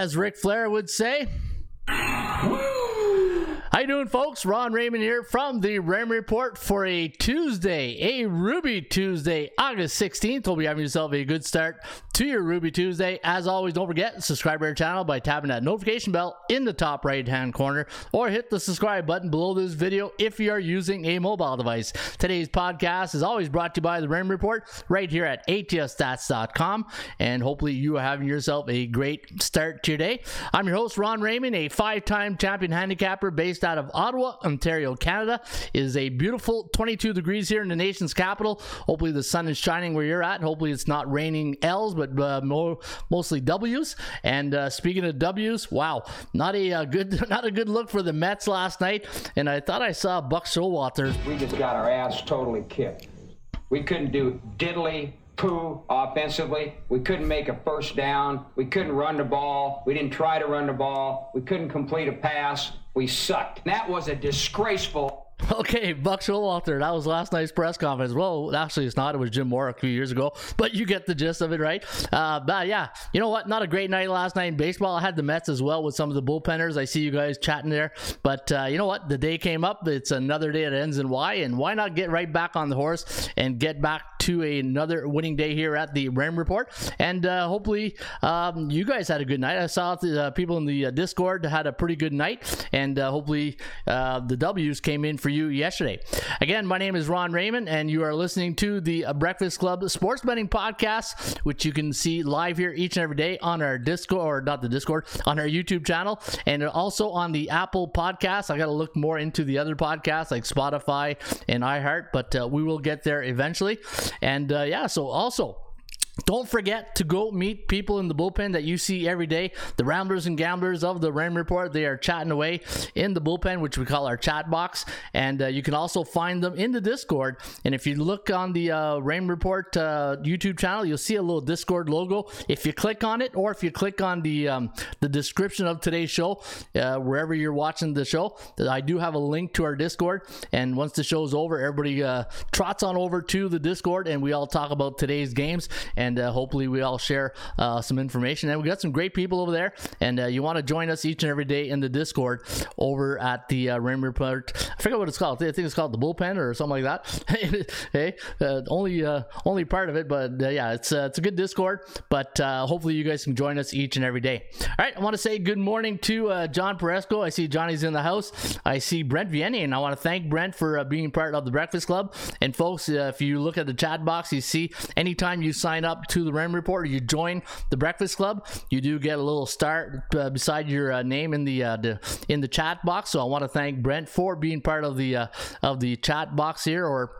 As Ric Flair would say. How you doing, folks? Ron Raymond here from the Ram Report for a Tuesday, a Ruby Tuesday, August 16th. Hope you're having yourself a good start to your Ruby Tuesday. As always, don't forget, to subscribe to our channel by tapping that notification bell in the top right-hand corner or hit the subscribe button below this video if you are using a mobile device. Today's podcast is always brought to you by the Ram Report right here at ATSstats.com and hopefully you are having yourself a great start to your day. I'm your host, Ron Raymond, a five-time champion handicapper based out of Ottawa, Ontario, Canada. It is a beautiful 22 degrees here in the nation's capital. Hopefully the sun is shining where you're at. Hopefully it's not raining L's, but uh, more mostly W's. And uh, speaking of W's, wow, not a uh, good not a good look for the Mets last night. And I thought I saw Buck Showalter. We just got our ass totally kicked. We couldn't do diddly poo offensively. We couldn't make a first down. We couldn't run the ball. We didn't try to run the ball. We couldn't complete a pass. We sucked. That was a disgraceful Okay, Buck Showalter. That was last night's press conference. Well, actually, it's not. It was Jim Mora a few years ago, but you get the gist of it, right? Uh, but yeah, you know what? Not a great night last night in baseball. I had the Mets as well with some of the bullpenners. I see you guys chatting there, but uh, you know what? The day came up. It's another day that ends in Y, and why not get right back on the horse and get back to another winning day here at the Ram Report? And uh, hopefully, um, you guys had a good night. I saw the uh, people in the uh, Discord had a pretty good night, and uh, hopefully, the W's came in for you yesterday. Again, my name is Ron Raymond, and you are listening to the Breakfast Club Sports Betting Podcast, which you can see live here each and every day on our Discord, or not the Discord, on our YouTube channel, and also on the Apple Podcast. I got to look more into the other podcasts like Spotify and iHeart, but uh, we will get there eventually. And uh, yeah, so also don't forget to go meet people in the bullpen that you see every day. The Ramblers and Gamblers of the Ram Report. They are chatting away in the bullpen, which we call our chat box. And uh, you can also find them in the Discord. And if you look on the uh, Ram Report uh, YouTube channel, you'll see a little Discord logo. If you click on it, or if you click on the um, the description of today's show, uh, wherever you're watching the show, I do have a link to our Discord. And once the show's over, everybody uh, trots on over to the Discord, and we all talk about today's games. And and uh, hopefully we all share uh, some information. And we got some great people over there, and uh, you want to join us each and every day in the Discord over at the uh, Ram Report. I forget what it's called. I think it's called the Bullpen or something like that. hey, only only part of it, but yeah, it's it's a good Discord. But hopefully you guys can join us each and every day. All right, I want to say good morning to John Peresco. I see Johnny's in the house. I see Brent Vienny, and I want to thank Brent for being part of the Breakfast Club. And folks, if you look at the chat box, you see anytime you sign up to the Ram Report, you join the Breakfast Club, you do get a little start uh, beside your uh, name in the, uh, the, in the chat box. So I want to thank Brent for being part of the uh, of the chat box here, or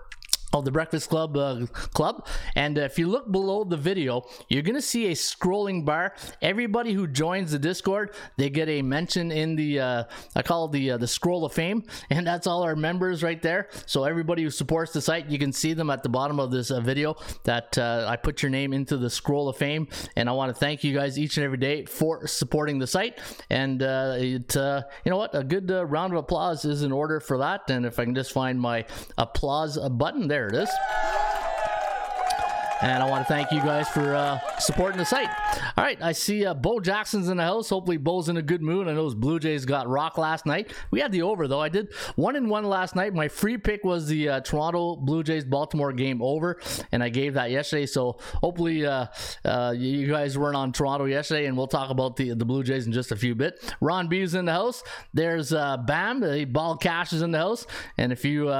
of the Breakfast Club uh, club. And uh, if you look below the video, you're gonna see a scrolling bar. Everybody who joins the Discord, they get a mention in the uh, I call it the uh, the scroll of fame, and that's all our members right there. So everybody who supports the site, you can see them at the bottom of this uh, video. That uh, I put your name into the scroll of fame, and I want to thank you guys each and every day for supporting the site. And it, you know what, a good round of applause is in order for that. And if I can just find my applause button there there it is. And I want to thank you guys for uh, supporting the site. All right, I see uh, Bo Jackson's in the house. Hopefully, Bo's in a good mood. I know his Blue Jays got rock last night. We had the over though. I did one and one last night. My free pick was the uh, Toronto Blue Jays Baltimore game over, and I gave that yesterday. So hopefully, uh, uh, you guys weren't on Toronto yesterday, and we'll talk about the the Blue Jays in just a few bit. Ron B's in the house. There's uh, Bam. The ball cash is in the house, and if you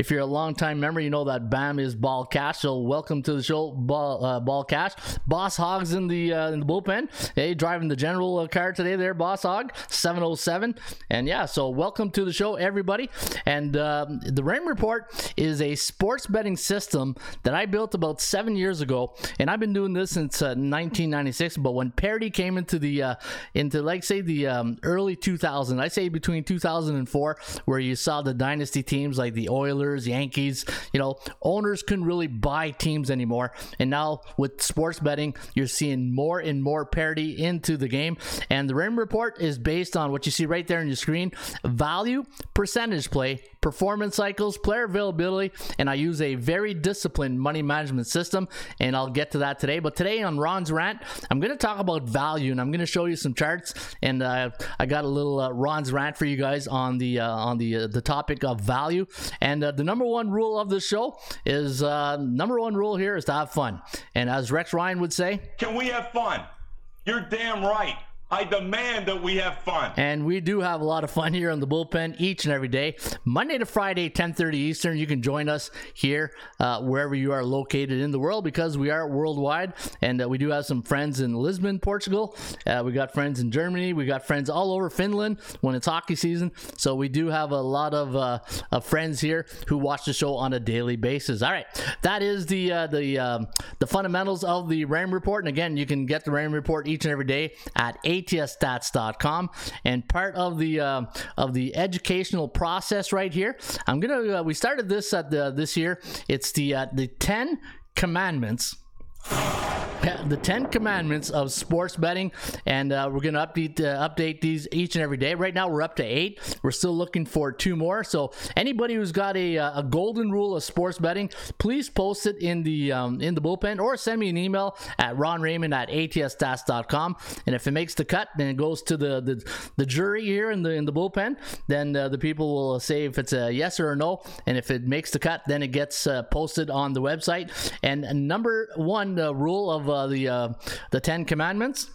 if you're a long time member, you know that Bam is ball cash. So welcome to the show ball uh, ball cash. Boss Hogs in the uh, in the bullpen. Hey, driving the general uh, car today there, Boss Hog, 707. And yeah, so welcome to the show, everybody. And um, the Rain Report is a sports betting system that I built about seven years ago, and I've been doing this since 1996. Uh, but when Parity came into the uh, into like say the um, early 2000s, I say between 2004, where you saw the dynasty teams like the Oilers, Yankees, you know, owners couldn't really buy teams anymore. And now with sports betting, you're seeing more and more parity into the game. And the Rain Report is based on what you see right there on your screen value, percentage play, performance cycles, player availability, and I use a very disciplined money management system. And I'll get to that today. But today on Ron's Rant, I'm going to talk about value and I'm going to show you some charts. And uh, I got a little uh, Ron's Rant for you guys on the uh, on the uh, the topic of value. And uh, the number one rule of the show is uh, number one rule here is to have fun. And as Rex Ryan would say, Can we have fun? You're damn right. I demand that we have fun. And we do have a lot of fun here on the bullpen each and every day. Monday to Friday, 10:30 Eastern. You can join us here uh, wherever you are located in the world because we are worldwide, and uh, we do have some friends in Lisbon, Portugal. Uh, we got friends in Germany. We got friends all over Finland when it's hockey season. So we do have a lot of, uh, of friends here who watch the show on a daily basis. All right, that is the uh, the um, the fundamentals of the RAM Report. And again, you can get the RAM Report each and every day at 8 atsstats.com and part of the uh, of the educational process right here i'm gonna uh, we started this at the this year. It's the uh, the 10 commandments the 10 commandments of sports betting and uh, we're going to update uh, update these each and every day. Right now we're up to eight. We're still looking for two more. So anybody who's got a, uh, a golden rule of sports betting please post it in the um, in the bullpen or send me an email at ronraymond at atsstats.com and if it makes the cut then it goes to the the, the jury here in the in the bullpen then uh, the people will say if it's a yes or a no. And if it makes the cut then it gets uh, posted on the website. And number one uh, rule of uh, the uh, the Ten Commandments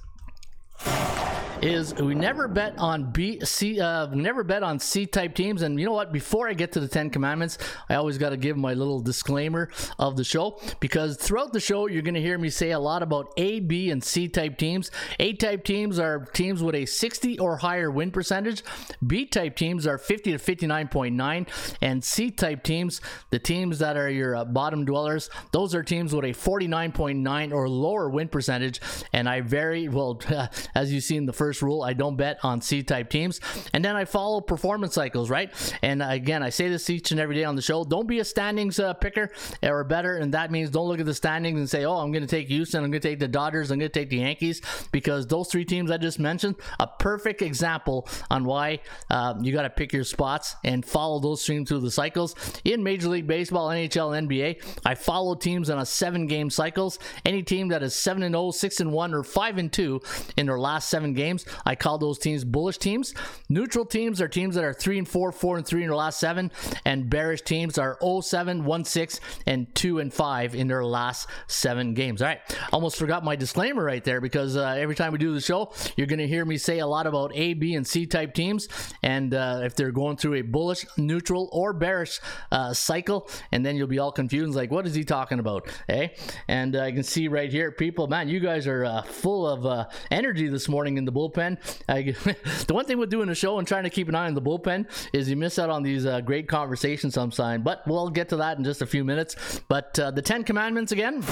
is we never bet on B C uh, never bet on C type teams. And you know what? Before I get to the Ten Commandments, I always got to give my little disclaimer of the show because throughout the show you're going to hear me say a lot about A, B, and C type teams. A type teams are teams with a 60 or higher win percentage. B type teams are 50 to 59.9, and C type teams, the teams that are your uh, bottom dwellers, those are teams with a 49.9 or lower win percentage. And I very well, as you see in the first rule I don't bet on C type teams. And then I follow performance cycles, right? And again, I say this each and every day on the show don't be a standings uh, picker or better. And that means don't look at the standings and say, oh, I'm going to take Houston, I'm going to take the Dodgers, I'm going to take the Yankees, because those three teams I just mentioned, a perfect example on why uh, you got to pick your spots and follow those teams through the cycles. In Major League Baseball, NHL, NBA, I follow teams on a seven game cycles. Any team that is 7 and 0, 6 and 1, or 5 and 2 in their last seven games. I call those teams bullish teams. Neutral teams are teams that are 3 and 4, 4 and 3 in their last 7, and bearish teams are 0 7, 1 6 and 2 and 5 in their last 7 games. All right. Almost forgot my disclaimer right there because uh, every time we do the show, you're going to hear me say a lot about A, B, and C type teams and uh, if they're going through a bullish, neutral, or bearish uh, cycle, and then you'll be all confused like, what is he talking about? Eh? and uh, you can see right here, people, man, you guys are uh, full of uh, energy this morning in the bullpen. I, the one thing with doing a show and trying to keep an eye on the bullpen is you miss out on these uh, great conversations sometimes. But we'll get to that in just a few minutes. But uh, the Ten Commandments again.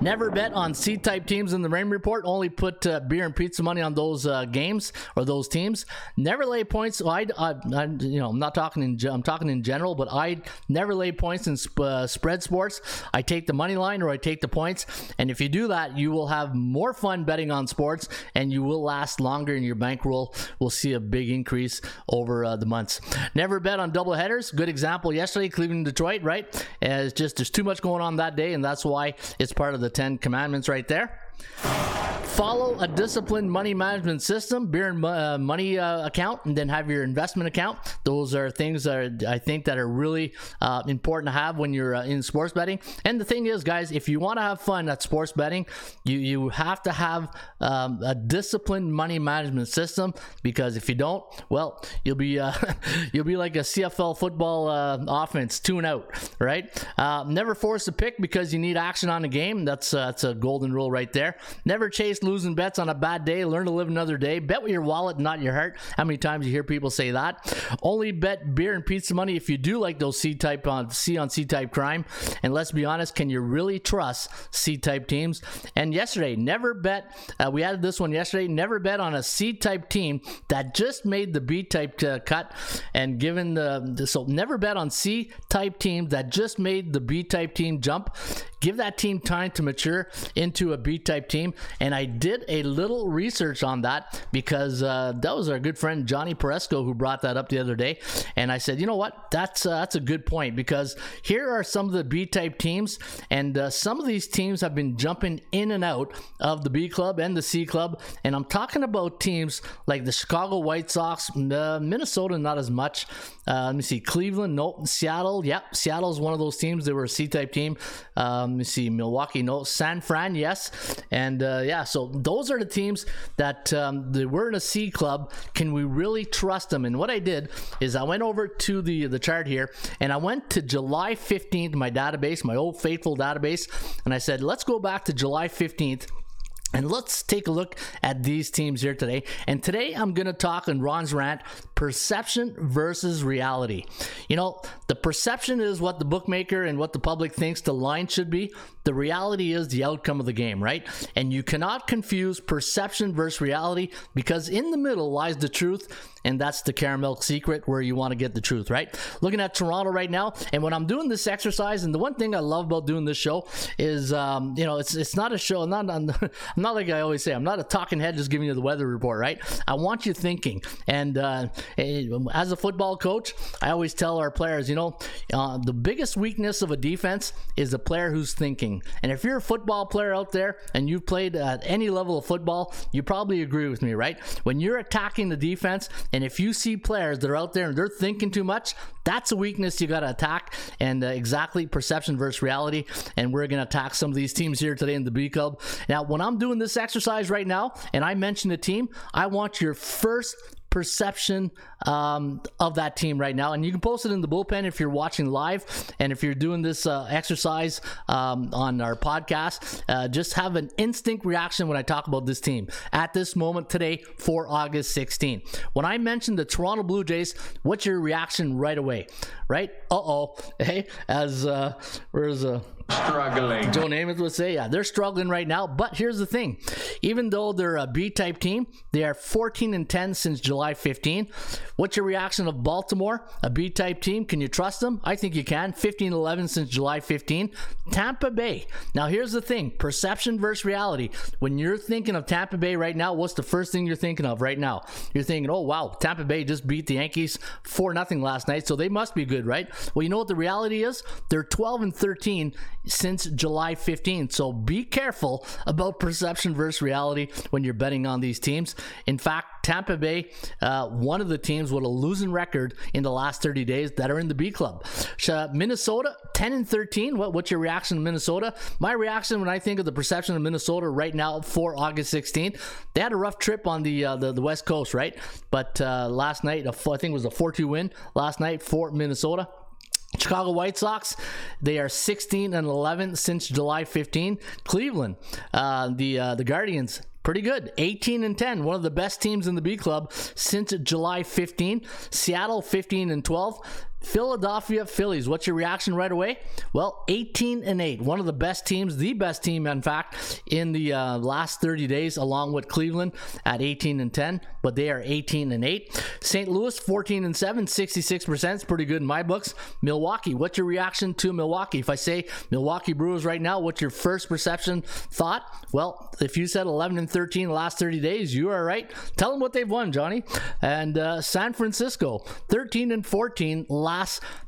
Never bet on C-type teams in the rain report. Only put uh, beer and pizza money on those uh, games or those teams. Never lay points. Well, I, I, I, you know, I'm not talking in. I'm talking in general, but I never lay points in sp- uh, spread sports. I take the money line or I take the points, and if you do that, you will have more fun betting on sports, and you will last longer, and your bankroll will see a big increase over uh, the months. Never bet on double headers. Good example yesterday, Cleveland, Detroit. Right? It's just there's too much going on that day, and that's why it's part of the Ten Commandments right there. Follow a disciplined money management system, beer and uh, money uh, account, and then have your investment account. Those are things that are, I think that are really uh, important to have when you're uh, in sports betting. And the thing is, guys, if you want to have fun at sports betting, you you have to have um, a disciplined money management system because if you don't, well, you'll be uh, you'll be like a CFL football uh, offense, tune out, right? never force a pick because you need action on the game. That's that's a golden rule right there. Never chase losing bets on a bad day. Learn to live another day. Bet with your wallet, not your heart. How many times you hear people say that? Only bet beer and pizza money if you do like those C type on C on C type crime. And let's be honest, can you really trust C type teams? And yesterday, never bet. Uh, we added this one yesterday. Never bet on a C type team that just made the B type uh, cut. And given the, the so never bet on C type teams that just made the B type team jump. Give that team time to mature into a B type team. And I did a little research on that because uh, that was our good friend Johnny Paresco who brought that up the other day. And I said, you know what? That's uh, that's a good point because here are some of the B type teams, and uh, some of these teams have been jumping in and out of the B club and the C club. And I'm talking about teams like the Chicago White Sox, uh, Minnesota, not as much. Uh, let me see, Cleveland, nope. Seattle, yep. Seattle's one of those teams. They were a C type team. Um, let me see, Milwaukee, no. San Fran, yes. And uh, yeah, so those are the teams that um, they were in a C club. Can we really trust them? And what I did is I went over to the the chart here and I went to July 15th, my database, my old faithful database, and I said, let's go back to July 15th. And let's take a look at these teams here today. And today I'm going to talk in Ron's rant perception versus reality. You know, the perception is what the bookmaker and what the public thinks the line should be. The reality is the outcome of the game, right? And you cannot confuse perception versus reality because in the middle lies the truth. And that's the Caramilk secret where you want to get the truth, right? Looking at Toronto right now, and when I'm doing this exercise, and the one thing I love about doing this show is, um, you know, it's it's not a show. Not, I'm not like I always say. I'm not a talking head just giving you the weather report, right? I want you thinking. And uh, as a football coach, I always tell our players, you know, uh, the biggest weakness of a defense is a player who's thinking. And if you're a football player out there and you've played at any level of football, you probably agree with me, right? When you're attacking the defense, and if you see players that are out there and they're thinking too much, that's a weakness you got to attack. And uh, exactly perception versus reality. And we're going to attack some of these teams here today in the B Club. Now, when I'm doing this exercise right now, and I mention a team, I want your first perception um, of that team right now. And you can post it in the bullpen if you're watching live. And if you're doing this uh, exercise um, on our podcast, uh, just have an instinct reaction when I talk about this team at this moment today for August 16. When I mentioned the Toronto Blue Jays, what's your reaction right away? Right? Uh oh. Hey, as uh, where's uh, struggling. Joe Namath would say, yeah, they're struggling right now. But here's the thing: even though they're a B-type team, they are 14 and 10 since July 15. What's your reaction of Baltimore, a B-type team? Can you trust them? I think you can. 15 11 since July 15. Tampa Bay. Now here's the thing: perception versus reality. When you're thinking of Tampa Bay right now, what's the first thing you're thinking of right now? You're thinking, oh wow, Tampa Bay just beat the Yankees four nothing last night, so they must be good, right? Well, you know what the reality is? They're 12 and 13 since July 15th. So be careful about perception versus reality when you're betting on these teams. In fact, Tampa Bay, uh, one of the teams with a losing record in the last 30 days that are in the B club. Uh, Minnesota, 10 and 13. What, what's your reaction to Minnesota? My reaction when I think of the perception of Minnesota right now for August 16th, they had a rough trip on the uh, the, the, West Coast, right? But uh, last night, I think it was a 4 2 win last night for Minnesota. Chicago White Sox, they are 16 and 11 since July 15. Cleveland, uh, the uh, the Guardians, pretty good 18 and 10 one of the best teams in the b club since july 15 seattle 15 and 12 Philadelphia Phillies. What's your reaction right away? Well, 18 and 8. One of the best teams, the best team, in fact, in the uh, last 30 days, along with Cleveland at 18 and 10, but they are 18 and 8. St. Louis, 14 and 7, 66%. It's pretty good in my books. Milwaukee, what's your reaction to Milwaukee? If I say Milwaukee Brewers right now, what's your first perception thought? Well, if you said 11 and 13 the last 30 days, you are right. Tell them what they've won, Johnny. And uh, San Francisco, 13 and 14 last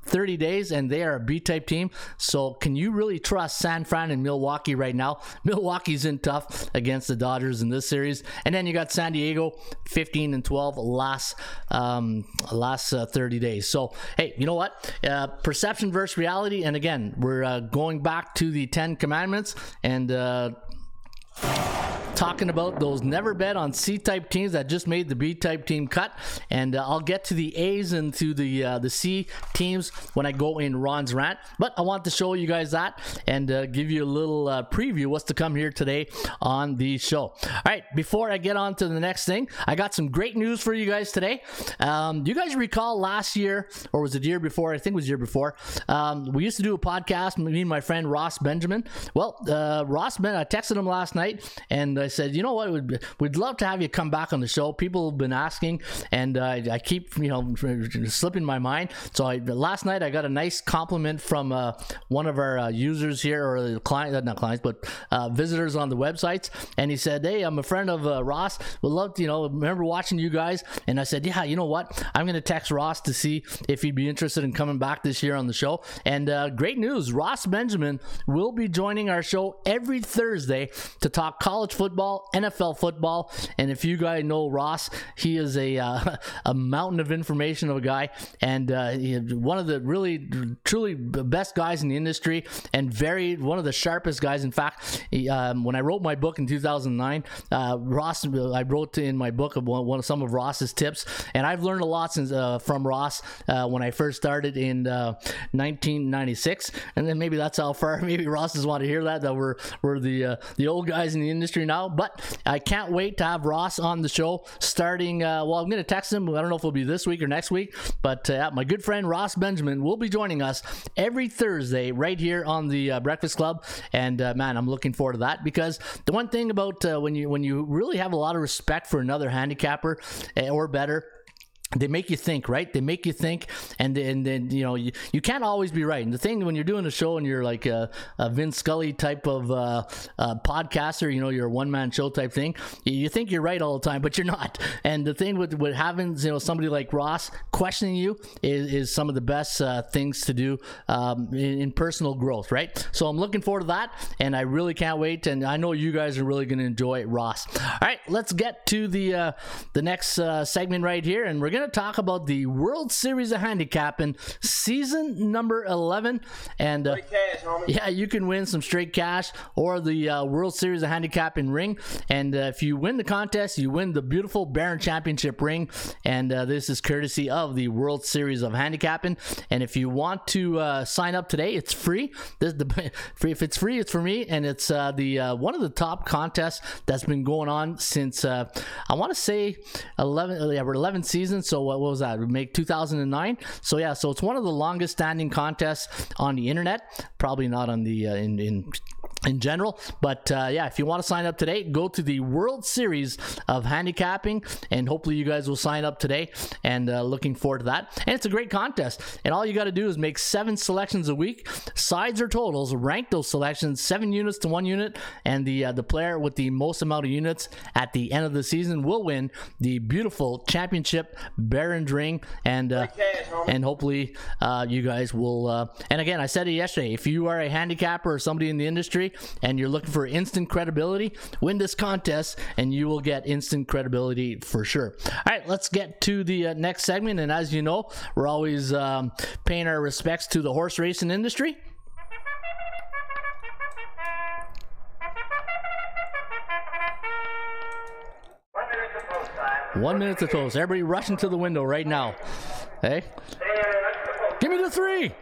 30 days, and they are a B type team. So, can you really trust San Fran and Milwaukee right now? Milwaukee's in tough against the Dodgers in this series. And then you got San Diego, 15 and 12 last, um, last uh, 30 days. So, hey, you know what? Uh, perception versus reality. And again, we're uh, going back to the 10 commandments and uh, talking about those never bet on C type teams that just made the B type team cut, and uh, I'll get to the A's and to the uh, the C teams when I go in Ron's rant. But I want to show you guys that and uh, give you a little uh, preview what's to come here today on the show. All right, before I get on to the next thing, I got some great news for you guys today. Um, you guys recall last year, or was it year before? I think it was year before. Um, we used to do a podcast, me and my friend Ross Benjamin. Well, uh, Ross Ben, I texted him last night and I said, you know what, we'd, we'd love to have you come back on the show. People have been asking, and uh, I keep you know slipping my mind. So I, last night I got a nice compliment from uh, one of our uh, users here, or client, uh, not clients, but uh, visitors on the websites, and he said, "Hey, I'm a friend of uh, Ross. Would love to, you know, remember watching you guys." And I said, "Yeah, you know what? I'm to text Ross to see if he'd be interested in coming back this year on the show." And great news, Ross Benjamin will be joining our show every Thursday to talk college football, NFL football. And if you guys know Ross, he is a uh, a mountain of information of a guy, and uh, one of the really truly best guys in the industry, and very one of the sharpest guys. In fact, he, um, when I wrote my book in 2009, uh, Ross, I wrote in my book of one, of some of Ross's tips, and I've learned a lot since uh, from Ross uh, when I first started in 1996. Uh, and then maybe that's how far maybe Ross does want to hear that that we're we're the the old guys in the industry now. But I can't wait to have Ross on the show starting. Uh, well, I'm going to text him. I don't know if it'll be this week or next week, but uh, my good friend Ross Benjamin will be joining us every Thursday right here on the uh, Breakfast Club. And uh, man, I'm looking forward to that because the one thing about uh, when you when you really have a lot of respect for another handicapper eh, or better they make you think, right? They make you think, and and then you know you, you can't always be right. And the thing when you're doing a show and you're like a, a Vince Scully type of uh, uh, podcaster, you know, you're a one man show type thing. You think you're right all the time, but you're not. And the thing with what happens, you know, somebody like Ross questioning you is, is some of the best uh, things to do um, in, in, personal growth, right? So I'm looking forward to that, and I really can't wait. And I know you guys are really going to enjoy Ross. All right, let's get to the uh, the next uh, segment right here, and we're going to talk about the World Series of Handicapping season number 11. And uh, cash, yeah, you can win some straight cash or the uh, World Series of Handicapping ring. And uh, if you win the contest, you win the beautiful Barron Championship ring. And uh, this is courtesy of the World Series of Handicapping. And if you want to uh, sign up today, it's free. This the free. If it's free, it's for me. And it's uh, the one of the top contests that's been going on since I want to say 11. Yeah, we're 11 seasons. So what, what was that? Make 2009. So yeah, so it's one of the longest standing contests on the internet. Probably not on the uh, in in in general. But uh, yeah, if you want to sign up today, go to the World Series of Handicapping, and hopefully you guys will sign up today. And uh, looking forward to that. And it's a great contest. And all you got to do is make seven selections a week, sides or totals, rank those selections, seven units to one unit, and the uh, the player with the most amount of units at the end of the season will win the beautiful championship Barron's ring. And uh, and hopefully uh, you guys will. Uh, and again, I said it yesterday. If you are a handicapper or somebody in the industry and you're looking for instant credibility, win this contest and you will get instant credibility for sure. All right, let's get to the uh, next segment. And as you know, we're always um, paying our respects to the horse racing industry. One minute to toast. Everybody rushing to the window right now. Hey? Give me the three.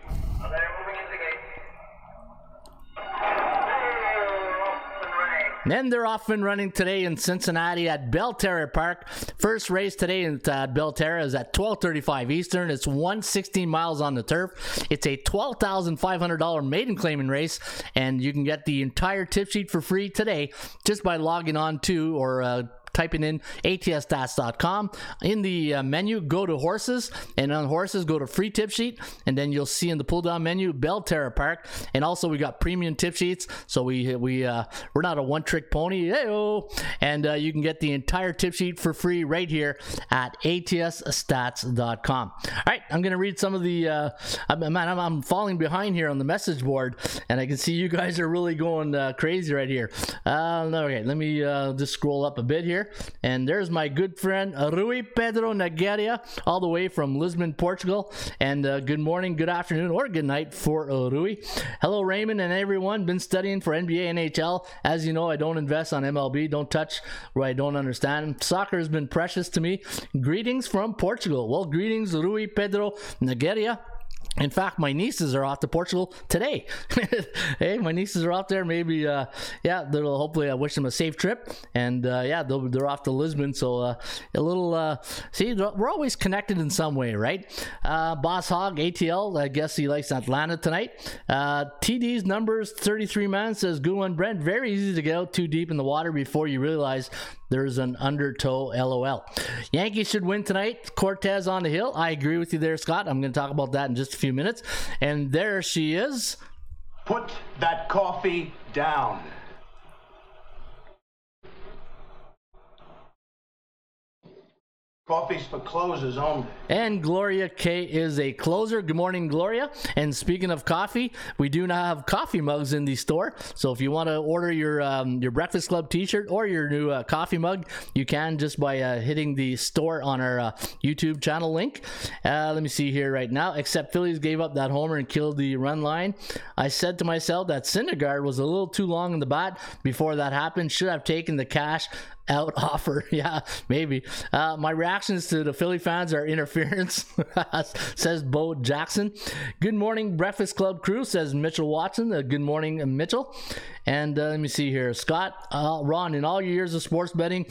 Then they're off and running today in Cincinnati at Belterra Park. First race today at uh, Belterra is at 12:35 Eastern. It's 116 miles on the turf. It's a $12,500 maiden claiming race, and you can get the entire tip sheet for free today just by logging on to or uh, typing in atsstats.com. In the uh, menu, go to horses, and on horses, go to free tip sheet, and then you'll see in the pull down menu Belterra Park. And also, we got premium tip sheets, so we we uh, we're not a one trick pony, Hey-o. and uh, you can get the entire tip sheet for free right here at atsstats.com. All right, I'm gonna read some of the uh, man. I'm, I'm falling behind here on the message board, and I can see you guys are really going uh, crazy right here. Uh, okay, let me uh, just scroll up a bit here. And there's my good friend Rui Pedro Nagaria, all the way from Lisbon, Portugal. And uh, good morning, good afternoon, or good night for uh, Rui. Hello, Raymond and everyone. Been studying for NBA, NHL. As you know, I don't invest on MLB. Don't touch where I don't understand. Soccer has been precious to me. Greetings from Portugal. Well, greetings, Rui Pedro Nagaria. In fact, my nieces are off to Portugal today. hey, my nieces are out there. Maybe, uh, yeah, they'll hopefully I wish them a safe trip. And uh, yeah, they're off to Lisbon. So uh, a little, uh, see, we're always connected in some way, right? Uh, Boss Hog, ATL, I guess he likes Atlanta tonight. Uh, TD's numbers 33 man says, Good one, Brent. Very easy to get out too deep in the water before you realize there's an undertow LOL. Yankees should win tonight. Cortes on the hill. I agree with you there, Scott. I'm going to talk about that in just a few minutes. And there she is. Put that coffee down. Coffee's for closers only. And Gloria K is a closer. Good morning, Gloria. And speaking of coffee, we do now have coffee mugs in the store. So if you want to order your um, your Breakfast Club T-shirt or your new uh, coffee mug, you can just by uh, hitting the store on our uh, YouTube channel link. Uh, let me see here right now. Except Phillies gave up that homer and killed the run line. I said to myself that Syndergaard was a little too long in the bat before that happened. Should have taken the cash out offer. Yeah, maybe. Uh, my reactions to the Philly fans are interference, says Bo Jackson. Good morning, Breakfast Club crew, says Mitchell Watson. Uh, good morning, Mitchell. And uh, let me see here. Scott, uh, Ron, in all your years of sports betting,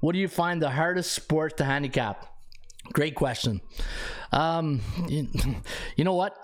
what do you find the hardest sport to handicap? Great question. Um, you, you know what?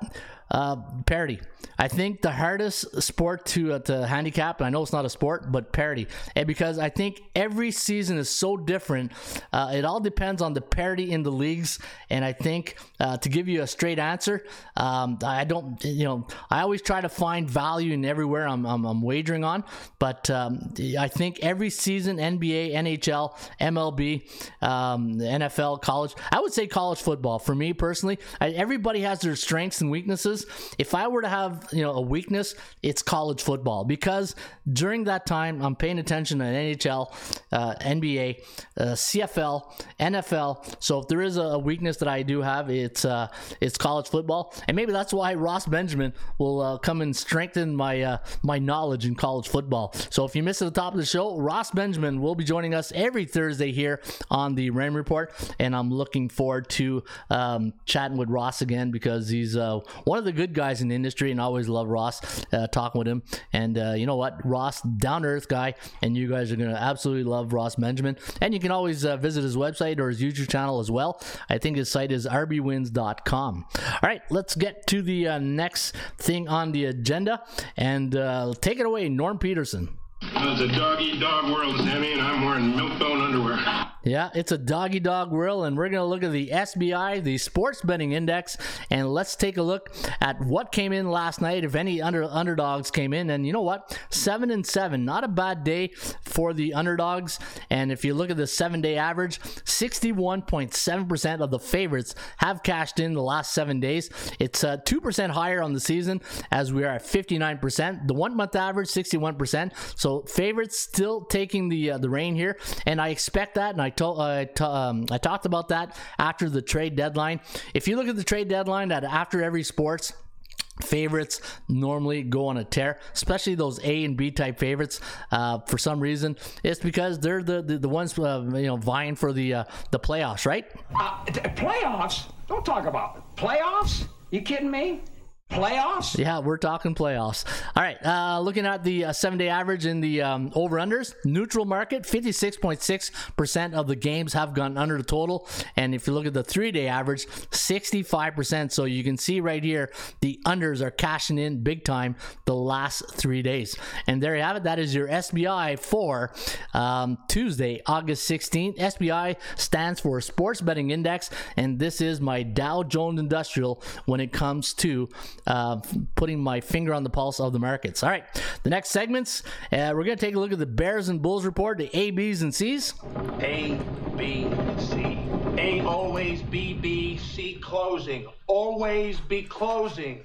Uh, parity. I think the hardest sport to uh, to handicap, and I know it's not a sport, but parity, and because I think every season is so different. Uh, it all depends on the parity in the leagues, and I think uh, to give you a straight answer, um, I don't, you know, I always try to find value in everywhere I'm, I'm, I'm wagering on, but um, I think every season, NBA, NHL, MLB, um, NFL, college, I would say college football for me personally. I, everybody has their strengths and weaknesses. If I were to have you know a weakness, it's college football because during that time I'm paying attention to NHL, uh, NBA, uh, CFL, NFL. So if there is a weakness that I do have, it's uh, it's college football, and maybe that's why Ross Benjamin will uh, come and strengthen my uh, my knowledge in college football. So if you missed at the top of the show, Ross Benjamin will be joining us every Thursday here on the Ram Report, and I'm looking forward to um, chatting with Ross again because he's uh, one of the good guys in the industry, and always love Ross uh, talking with him. And uh, you know what, Ross, down to earth guy, and you guys are gonna absolutely love Ross Benjamin. And you can always uh, visit his website or his YouTube channel as well. I think his site is rbwins.com. All right, let's get to the uh, next thing on the agenda, and uh, take it away, Norm Peterson. It's a dog eat dog world, Sammy, and I'm wearing milk bone underwear. Yeah, it's a doggy dog world, and we're going to look at the SBI, the Sports Betting Index, and let's take a look at what came in last night, if any under underdogs came in. And you know what? Seven and seven, not a bad day for the underdogs. And if you look at the seven day average, 61.7% of the favorites have cashed in the last seven days. It's uh, 2% higher on the season as we are at 59%. The one month average, 61%. So favorites still taking the uh, the reign here, and I expect that, and I told I, t- um, I talked about that after the trade deadline. If you look at the trade deadline, that after every sports favorites normally go on a tear, especially those A and B type favorites. Uh, for some reason, it's because they're the the, the ones uh, you know vying for the uh, the playoffs, right? Uh, playoffs? Don't talk about it. playoffs. You kidding me? Playoffs? Yeah, we're talking playoffs. All right, uh, looking at the uh, seven day average in the um, over unders, neutral market, 56.6% of the games have gone under the total. And if you look at the three day average, 65%. So you can see right here, the unders are cashing in big time the last three days. And there you have it. That is your SBI for um, Tuesday, August 16th. SBI stands for Sports Betting Index. And this is my Dow Jones Industrial when it comes to uh, putting my finger on the pulse of the markets. All right, the next segments, uh, we're going to take a look at the Bears and Bulls report, the A, B's, and C's. A, B, C. A always B, B, C closing. Always be closing.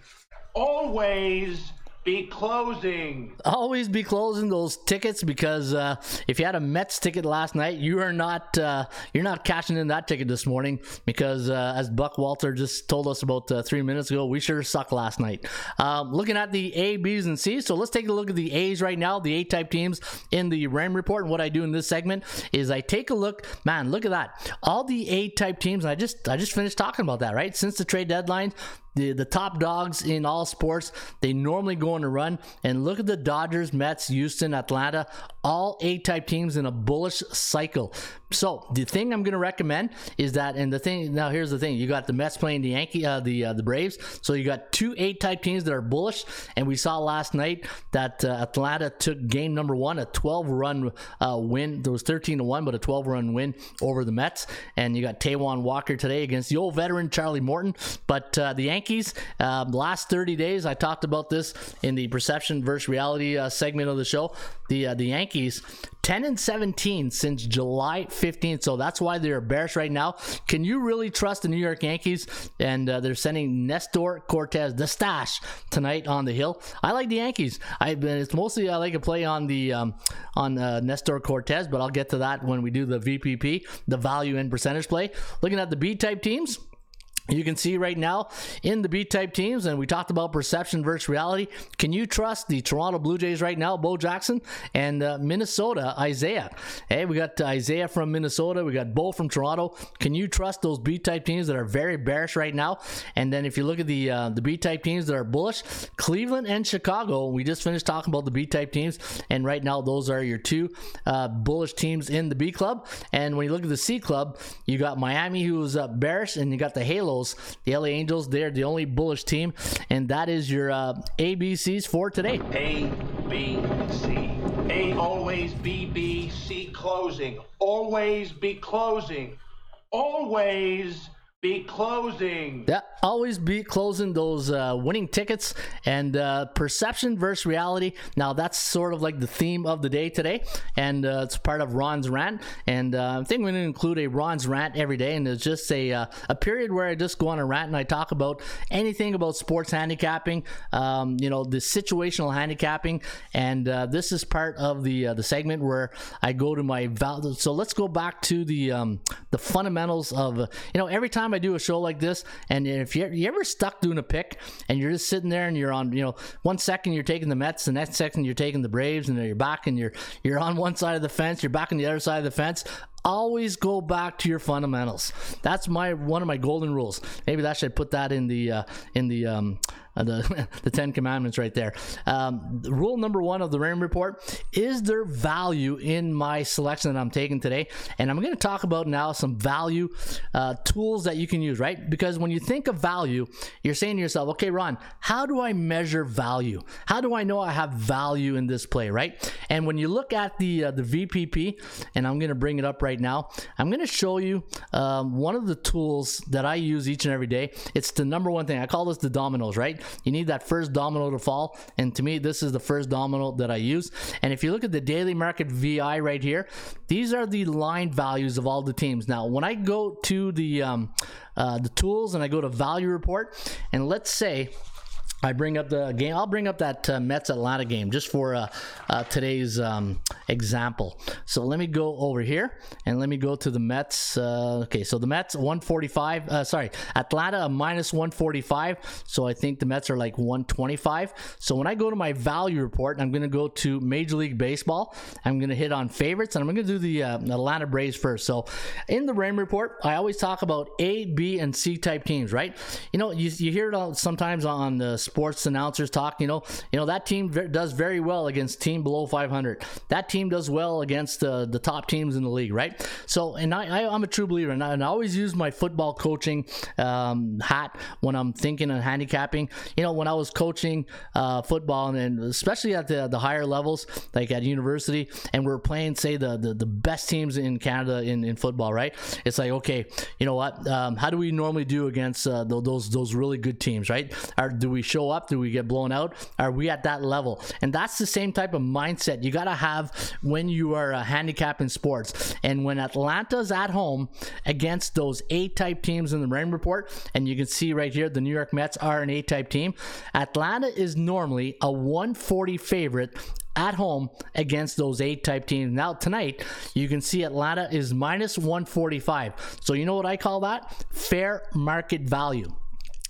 Always be closing. Always be closing those tickets because uh, if you had a Mets ticket last night, you are not uh, you're not cashing in that ticket this morning because uh, as Buck Walter just told us about uh, three minutes ago, we sure suck last night. Um, looking at the A, B's, and C's, so let's take a look at the A's right now, the A-type teams in the RAM report. And what I do in this segment is I take a look. Man, look at that! All the A-type teams. I just I just finished talking about that right since the trade deadline the, the top dogs in all sports, they normally go on a run. And look at the Dodgers, Mets, Houston, Atlanta, all A type teams in a bullish cycle. So the thing I'm going to recommend is that, and the thing now here's the thing: you got the Mets playing the Yankee, uh, the uh, the Braves. So you got two A type teams that are bullish, and we saw last night that uh, Atlanta took game number one, a 12 run uh, win. There was 13 to one, but a 12 run win over the Mets. And you got Taijuan Walker today against the old veteran Charlie Morton. But uh, the Yankees, um, last 30 days, I talked about this in the perception versus reality uh, segment of the show. The the Yankees 10 and 17 since July 15th. So that's why they're bearish right now. Can you really trust the New York Yankees? And uh, they're sending Nestor Cortes, the stash, tonight on the hill. I like the Yankees. I've been, it's mostly I like to play on the um, on uh, Nestor Cortes, but I'll get to that when we do the VPP, the value and percentage play. Looking at the B type teams. You can see right now in the B type teams, and we talked about perception versus reality. Can you trust the Toronto Blue Jays right now, Bo Jackson, and uh, Minnesota, Isaiah? Hey, we got Isaiah from Minnesota, we got Bo from Toronto. Can you trust those B type teams that are very bearish right now? And then if you look at the uh, the B type teams that are bullish, Cleveland and Chicago. We just finished talking about the B type teams, and right now those are your two uh, bullish teams in the B club. And when you look at the C club, you got Miami, who's uh, bearish, and you got the Halo the LA Angels, they're the only bullish team, and that is your uh, ABCs for today. A, B, C. A always B, B, C closing. Always be closing. Always be closing. Yeah, always be closing those uh, winning tickets and uh, perception versus reality. Now that's sort of like the theme of the day today, and uh, it's part of Ron's rant. And uh, I think we're going to include a Ron's rant every day, and it's just a uh, a period where I just go on a rant and I talk about anything about sports handicapping, um, you know, the situational handicapping, and uh, this is part of the the segment where I go to my val. So let's go back to the um, the fundamentals of you know every time time I do a show like this, and if you're you ever stuck doing a pick and you're just sitting there and you're on, you know, one second you're taking the Mets, the next second you're taking the Braves, and you're back and you're you're on one side of the fence, you're back on the other side of the fence always go back to your fundamentals. That's my one of my golden rules. Maybe that should put that in the uh, in the um, uh, the the Ten Commandments right there. Um, rule number one of the RAM report is there value in my selection that I'm taking today, and I'm going to talk about now some value uh, tools that you can use. Right, because when you think of value, you're saying to yourself, okay, Ron, how do I measure value? How do I know I have value in this play? Right, and when you look at the uh, the VPP, and I'm going to bring it up right now. I'm going to show you um, one of the tools that I use each and every day. It's the number one thing. I call this the dominoes, right? You need that first domino to fall. And to me, this is the first domino that I use. And if you look at the daily market VI right here, these are the line values of all the teams. Now, when I go to the um, uh, the tools and I go to value report, and let's say I bring up the game. I'll bring up that uh, Mets Atlanta game just for uh, uh, today's um, example. So let me go over here and let me go to the Mets. Uh, okay, so the Mets 145. Uh, sorry, Atlanta minus 145. So I think the Mets are like 125. So when I go to my value report, I'm going to go to Major League Baseball. I'm going to hit on favorites and I'm going to do the uh, Atlanta Braves first. So in the RAM report, I always talk about A, B, and C type teams, right? You know, you, you hear it all sometimes on the sports announcers talk, you know, you know that team does very well against team below 500. That team does well against uh, the top teams in the league, right? So, and I, I am a true believer, and I, and I, always use my football coaching um, hat when I'm thinking of handicapping. You know, when I was coaching uh, football, and, and especially at the the higher levels, like at university, and we're playing, say, the the, the best teams in Canada in, in football, right? It's like, okay, you know what? Um, how do we normally do against uh, those those really good teams, right? Or do we show up? Do we get blown out? Are we at that level? And that's the same type of mindset you got to have when you are uh, a handicap in sports. And when Atlanta's at home against those A type teams in the rain report, and you can see right here the New York Mets are an A type team. Atlanta is normally a 140 favorite at home against those eight type teams. Now, tonight, you can see Atlanta is minus 145. So, you know what I call that? Fair market value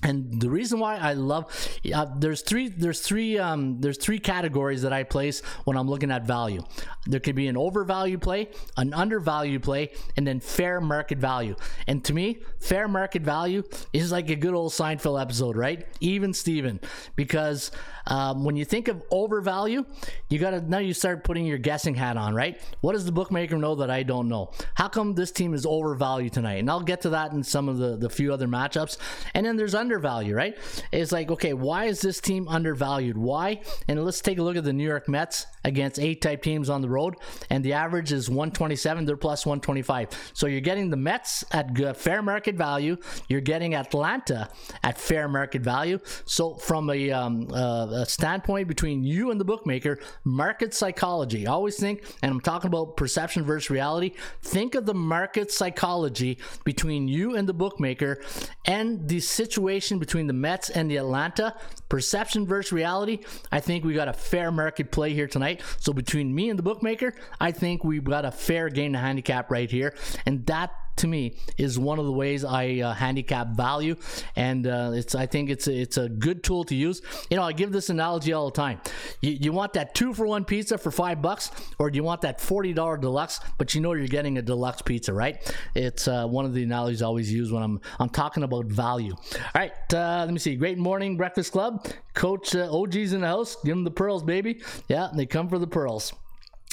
and the reason why I love uh, there's three there's three um, there's three categories that I place when I'm looking at value. There could be an overvalue play, an undervalue play, and then fair market value. And to me, fair market value is like a good old Seinfeld episode, right? Even Steven, because um, when you think of overvalue, you gotta now you start putting your guessing hat on, right? What does the bookmaker know that I don't know? How come this team is overvalued tonight? And I'll get to that in some of the the few other matchups. And then there's undervalue, right? It's like, okay, why is this team undervalued? Why? And let's take a look at the New York Mets against eight type teams on the road, and the average is 127. They're plus 125. So you're getting the Mets at fair market value. You're getting Atlanta at fair market value. So from a, um, uh, a standpoint between you and the bookmaker, market psychology. Always think, and I'm talking about perception versus reality. Think of the market psychology between you and the bookmaker, and the situation between the Mets and the Atlanta. Perception versus reality. I think we got a fair market play here tonight. So between me and the bookmaker, I think we've got a fair game to handicap right here, and that to me is one of the ways I uh, handicap value, and uh, it's I think it's a, it's a good tool to use. You know, I give this analogy all the time. You, you want that two for one pizza for five bucks, or do you want that forty dollar deluxe? But you know you're getting a deluxe pizza, right? It's uh, one of the analogies I always use when I'm I'm talking about value. All right, uh, let me see. Great morning, Breakfast Club. Coach uh, OG's in the house. Give them the pearls, baby. Yeah, they come for the pearls.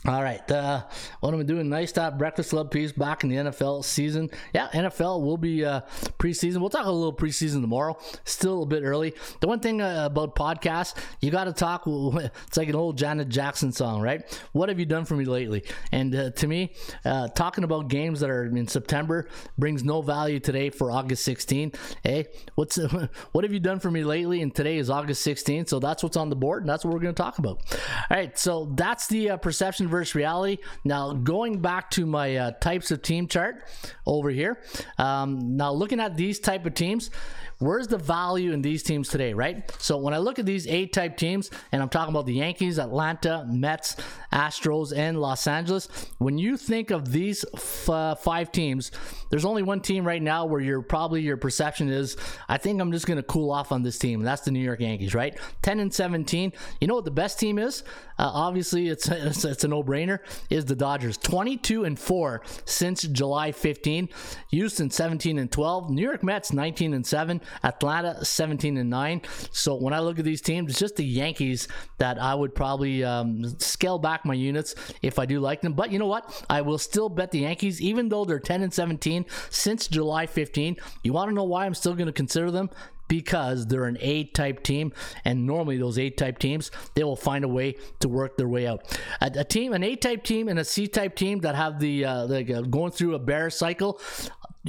All right. Uh, what am I doing? Nice stop. Breakfast Club piece back in the NFL season. Yeah, NFL will be uh, preseason. We'll talk a little preseason tomorrow. Still a bit early. The one thing uh, about podcasts, you got to talk. It's like an old Janet Jackson song, right? What have you done for me lately? And uh, to me, uh, talking about games that are in September brings no value today for August 16th. Hey, what's what have you done for me lately? And today is August 16th, so that's what's on the board, and that's what we're going to talk about. All right, so that's the uh, perception reality. Now, going back to my uh, types of team chart over here. Um, now, looking at these type of teams, where's the value in these teams today, right? So when I look at these A type teams, and I'm talking about the Yankees, Atlanta, Mets, Astros, and Los Angeles, when you think of these f- uh, five teams, there's only one team right now where you're probably your perception is, I think I'm just going to cool off on this team. That's the New York Yankees, right? 10 and 17. You know what the best team is? Uh, obviously, it's, it's, it's a no brainer. Is the Dodgers 22 and 4 since July 15. Houston 17 and 12. New York Mets 19 and 7. Atlanta 17 and 9. So when I look at these teams, it's just the Yankees that I would probably um, scale back my units if I do like them. But you know what? I will still bet the Yankees, even though they're 10 and 17 since July 15. You want to know why I'm still going to consider them? because they're an A type team, and normally those A type teams they will find a way to work their way out. A, a team, an A type team, and a C type team that have the, uh, uh, going through a bear cycle.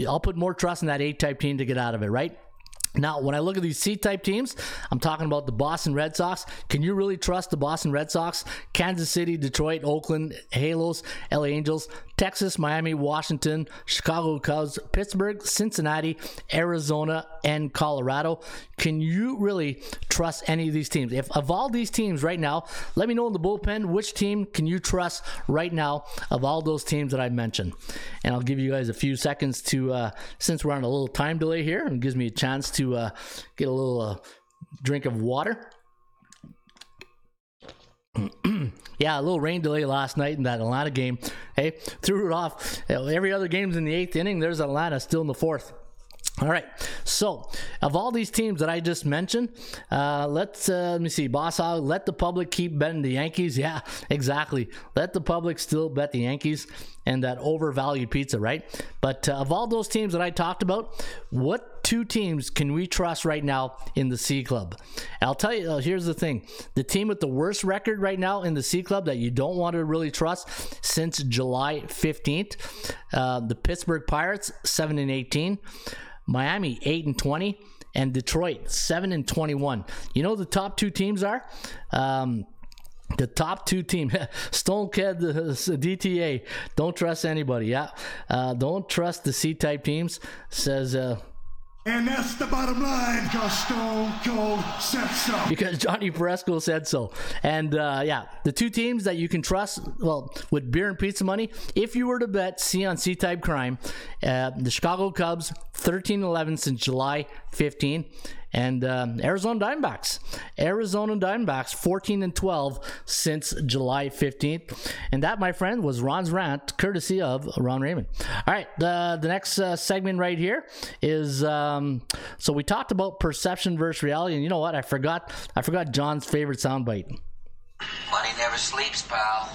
I'll put more trust in that A type team to get out of it, right? Now, when I look at these C type teams, I'm talking about the Boston Red Sox. Can you really trust the Boston Red Sox? Kansas City, Detroit, Oakland, Halos, LA Angels, Texas, Miami, Washington, Chicago Cubs, Pittsburgh, Cincinnati, Arizona, and Colorado. Can you really trust any of these teams? If of all these teams right now, let me know in the bullpen which team can you trust right now of all those teams that I mentioned. And I'll give you guys a few seconds to, uh, since we're on a little time delay here, and gives me a chance to uh, get a little uh, drink of water. yeah, a little rain delay last night in that Atlanta game. Hey, threw it off. Every other game's in the eighth inning. There's Atlanta still in the fourth. All right. So, of all these teams that I just mentioned, uh, let's uh, let me see. Boss Hog, let the public keep betting the Yankees. Yeah, exactly. Let the public still bet the Yankees and that overvalued pizza, right? But uh, of all those teams that I talked about, what two teams can we trust right now in the C Club? I'll tell you. Uh, here's the thing: the team with the worst record right now in the C Club that you don't want to really trust since July 15th, uh, the Pittsburgh Pirates, seven and 18. Miami 8 and 20 and Detroit 7 and 21. You know the top two teams are um, the top two Kid, the DTA. Don't trust anybody. Yeah, uh, don't trust the C-type teams. Says uh, And that's the bottom line, because Stone Cold said so. because Johnny Fresco said so. And uh, yeah, the two teams that you can trust, well, with beer and pizza money, if you were to bet C on C type crime, uh, the Chicago Cubs 13 11 since July 15. And um, Arizona Diamondbacks, Arizona Diamondbacks, 14 and 12 since July 15th, and that, my friend, was Ron's rant, courtesy of Ron Raymond. All right, the the next uh, segment right here is um, so we talked about perception versus reality, and you know what? I forgot I forgot John's favorite soundbite. Money never sleeps, pal.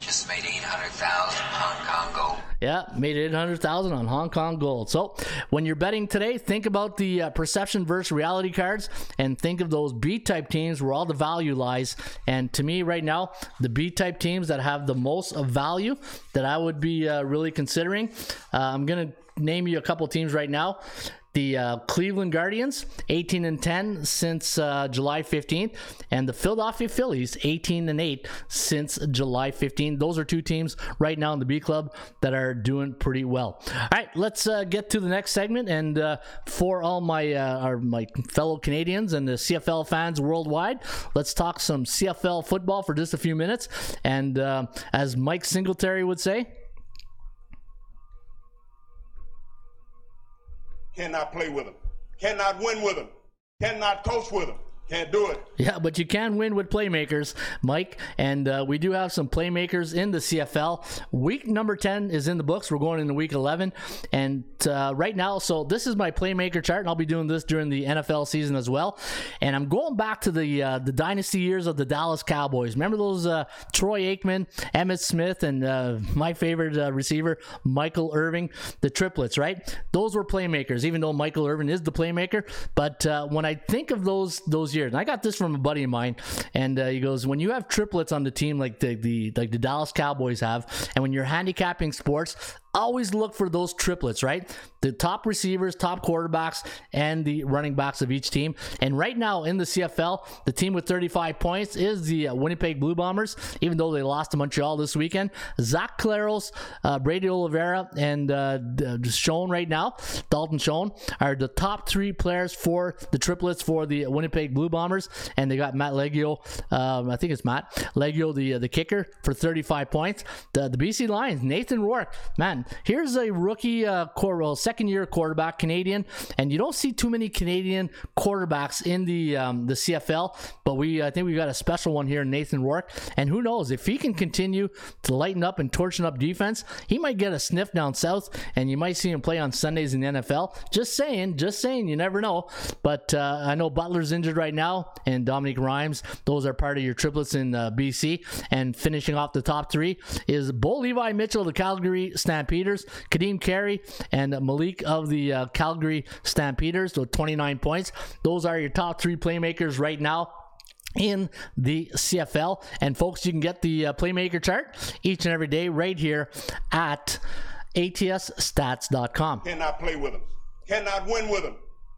Just made 800,000 Hong Kong gold. Yeah, made 800,000 on Hong Kong gold. So, when you're betting today, think about the uh, perception versus reality cards and think of those B type teams where all the value lies. And to me, right now, the B type teams that have the most of value that I would be uh, really considering, uh, I'm going to name you a couple teams right now. The uh, Cleveland Guardians, 18 and 10 since uh, July 15th, and the Philadelphia Phillies, 18 and 8 since July 15th. Those are two teams right now in the B Club that are doing pretty well. All right, let's uh, get to the next segment. And uh, for all my uh, our, my fellow Canadians and the CFL fans worldwide, let's talk some CFL football for just a few minutes. And uh, as Mike Singletary would say, Cannot play with them. Cannot win with them. Cannot coach with him. Can't do it. Yeah, but you can win with playmakers, Mike. And uh, we do have some playmakers in the CFL. Week number 10 is in the books. We're going into week 11. And uh, right now, so this is my playmaker chart, and I'll be doing this during the NFL season as well. And I'm going back to the uh, the dynasty years of the Dallas Cowboys. Remember those uh, Troy Aikman, Emmitt Smith, and uh, my favorite uh, receiver, Michael Irvin, the triplets, right? Those were playmakers, even though Michael Irvin is the playmaker. But when I think of those those years, and I got this from a buddy of mine, and uh, he goes, when you have triplets on the team like the, the like the Dallas Cowboys have, and when you're handicapping sports, always look for those triplets, right? The top receivers, top quarterbacks, and the running backs of each team. And right now in the CFL, the team with 35 points is the uh, Winnipeg Blue Bombers, even though they lost to Montreal this weekend. Zach Collaros, uh, Brady Oliveira, and uh, Schoen right now, Dalton Schoen, are the top three players for the triplets for the Winnipeg Blue Bombers. And they got Matt Liegghio, um, I think it's Matt Liegghio, the uh, the kicker, for 35 points. The, the BC Lions, Nathan Rourke, man, here's a rookie, uh, core, well, second year quarterback, Canadian, and you don't see too many Canadian quarterbacks in the um, the CFL. But we, I think we got a special one here, Nathan Rourke, and who knows if he can continue to lighten up and torching up defense, he might get a sniff down south, and you might see him play on Sundays in the NFL. Just saying, just saying, you never know. But uh, I know Butler's injured right now, and Dominique Rhymes. Those are part of your triplets in uh, BC. And finishing off the top three is Bo Levi Mitchell, the Calgary Stampeders, Ka'Deem Carey, and Malik of the uh, Calgary Stampeders with 29 points. Those are your top three playmakers right now in the CFL. And folks, you can get the uh, playmaker chart each and every day right here at atsstats.com. Cannot play with them. Cannot win with them.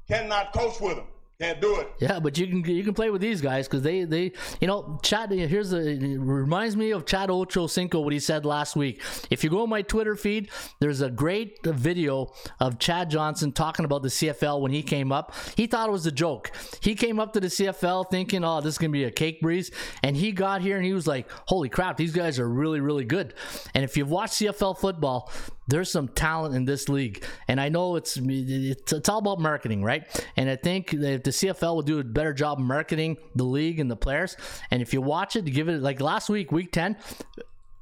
Cannot coach with him. Can't do it. Yeah, but you can you can play with these guys because they they you know Chad. Here's a reminds me of Chad Ochocinco what he said last week. If you go on my Twitter feed, there's a great video of Chad Johnson talking about the CFL when he came up. He thought it was a joke. He came up to the CFL thinking, "Oh, this is gonna be a cake breeze," and he got here and he was like, "Holy crap, these guys are really really good." And if you've watched CFL football, there's some talent in this league, and I know it's it's, it's all about marketing, right? And I think that if the CFL will do a better job marketing the league and the players, and if you watch it, give it like last week, week ten.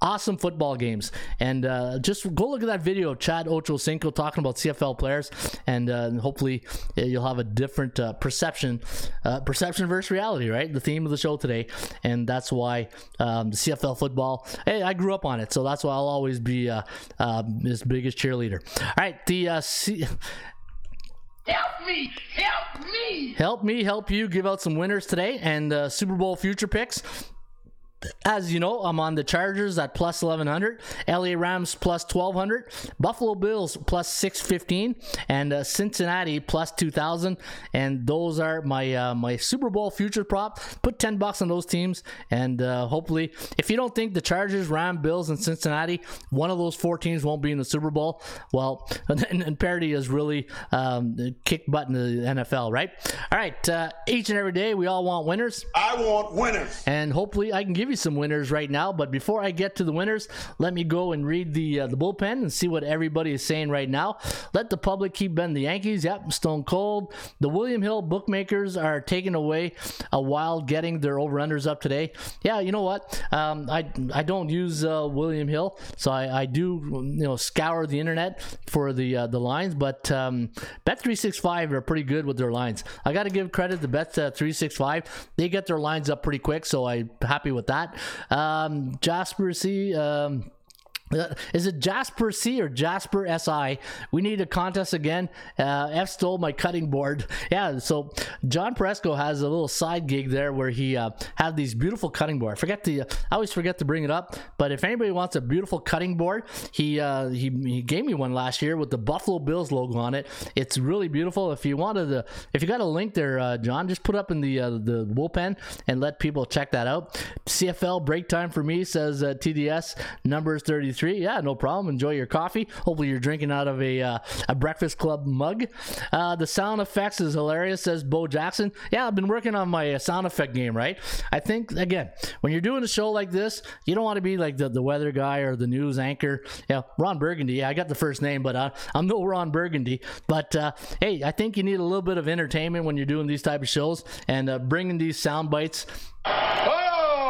Awesome football games. And uh, just go look at that video of Chad Ochocinco talking about CFL players, and uh, hopefully uh, you'll have a different uh, perception, uh, perception versus reality, right? The theme of the show today, and that's why um, the CFL football. Hey, I grew up on it, so that's why I'll always be uh, uh, his biggest cheerleader. All right, the uh, C- Help me! Help me! help me help you give out some winners today and uh, Super Bowl future picks. As you know, I'm on the Chargers at plus 1100, LA Rams plus 1200, Buffalo Bills plus 615, and uh, Cincinnati plus 2000. And those are my uh, my Super Bowl future prop. Put 10 bucks on those teams, and uh, hopefully, if you don't think the Chargers, Rams, Bills, and Cincinnati, one of those four teams won't be in the Super Bowl, well, and, and parity has really um, kicked butt in the NFL, right? All right, uh, each and every day we all want winners. I want winners. and hopefully I can give you some winners right now. But before I get to the winners, let me go and read the uh, the bullpen and see what everybody is saying right now. Let the public keep betting the Yankees. Yep, Stone Cold. The William Hill bookmakers are taking away a while getting their over unders up today. Yeah, you know what? Um, I I don't use uh, William Hill, so I, I do you know scour the internet for the uh, the lines. But um, Bet three six five are pretty good with their lines. I got to give credit to Bet three six five. They get their lines up pretty quick, so I'm happy with that. Um, Jasper C. Um, is it Jasper C or Jasper SI? We need a contest again. Uh, F stole my cutting board. Yeah, so John Presco has a little side gig there where he uh, had these beautiful cutting board. I forget to, I always forget to bring it up. But if anybody wants a beautiful cutting board, he uh, he he gave me one last year with the Buffalo Bills logo on it. It's really beautiful. If you wanted to, if you got a link there, uh, John, just put up in the uh, the bullpen and let people check that out. CFL break time for me says uh, TDS numbers 33. Yeah, no problem. Enjoy your coffee. Hopefully you're drinking out of a uh, a Breakfast Club mug. Uh, the sound effects is hilarious, says Bo Jackson. Yeah, I've been working on my uh, sound effect game. Right. I think again when you're doing a show like this, you don't want to be like the, the weather guy or the news anchor. Yeah, Ron Burgundy. Yeah, I got the first name, but uh, I'm no Ron Burgundy. But uh, hey, I think you need a little bit of entertainment when you're doing these type of shows and uh, bringing these sound bites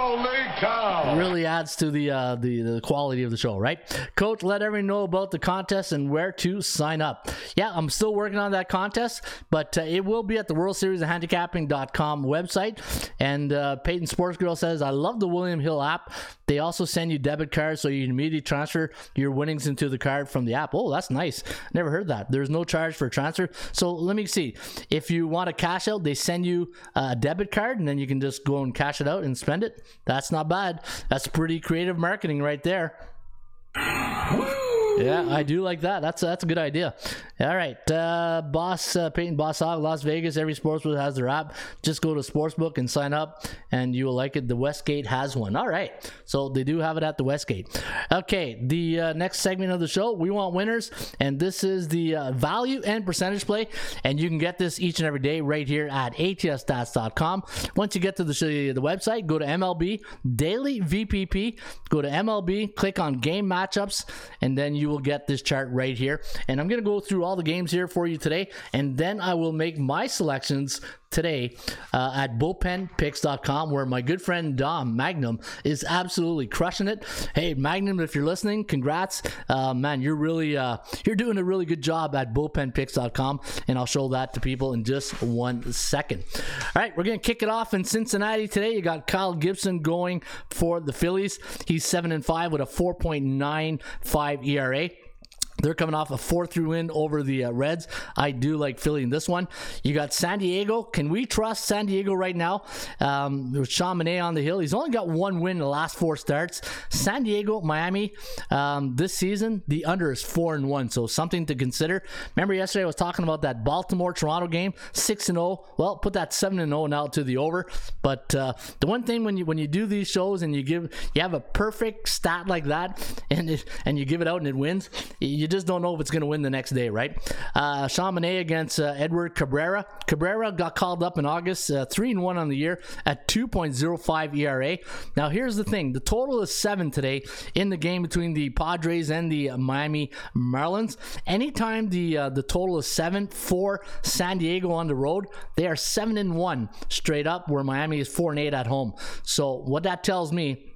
Holy cow! really adds to the, uh, the the quality of the show, right? Coach, let everyone know about the contest and where to sign up. Yeah, I'm still working on that contest, but uh, it will be at the World Series of Handicapping.com website. And uh, Peyton Sports Girl says, I love the William Hill app. They also send you debit cards so you can immediately transfer your winnings into the card from the app. Oh, that's nice. Never heard that. There's no charge for transfer. So let me see. If you want to cash out, they send you a debit card and then you can just go and cash it out and spend it. That's not bad. That's pretty creative marketing right there. Yeah, I do like that. That's that's a good idea. All right, uh, boss uh, Peyton Boss Hog, Las Vegas. Every sportsbook has their app. Just go to sportsbook and sign up, and you will like it. The Westgate has one. All right, so they do have it at the Westgate. Okay, the uh, next segment of the show, we want winners, and this is the uh, value and percentage play, and you can get this each and every day right here at ATSstats.com. Once you get to the the website, go to MLB Daily VPP. Go to MLB, click on Game Matchups, and then you will get this chart right here. And I'm going to go through all the games here for you today, and then I will make my selections today uh, at bullpenpicks.com where my good friend Dom Magnum is absolutely crushing it. Hey Magnum, if you're listening, congrats. Uh, man, you're really uh, you're doing a really good job at bullpenpicks.com and I'll show that to people in just one second. All right, we're going to kick it off in Cincinnati today. You got Kyle Gibson going for the Phillies. He's 7 and 5 with a 4.95 ERA. They're coming off a 4 3 win over the uh, Reds. I do like Philly in this one. You got San Diego. Can we trust San Diego right now? Um, with Manaea on the hill. He's only got one win in the last four starts. San Diego, Miami, um, this season, the under is 4 and 1. So something to consider. Remember yesterday I was talking about that Baltimore Toronto game, 6 and 0. Well, put that 7 and 0 now to the over. But uh, the one thing when you when you do these shows and you give you have a perfect stat like that and it, and you give it out and it wins, you just don't know if it's going to win the next day, right? Uh, Manaea against uh, Edward Cabrera. Cabrera got called up in August, uh, 3 and 1 on the year at 2.05 ERA. Now, here's the thing the total is 7 today in the game between the Padres and the Miami Marlins. Anytime the uh, the total is 7 for San Diego on the road, they are 7 and 1 straight up, where Miami is 4 and 8 at home. So, what that tells me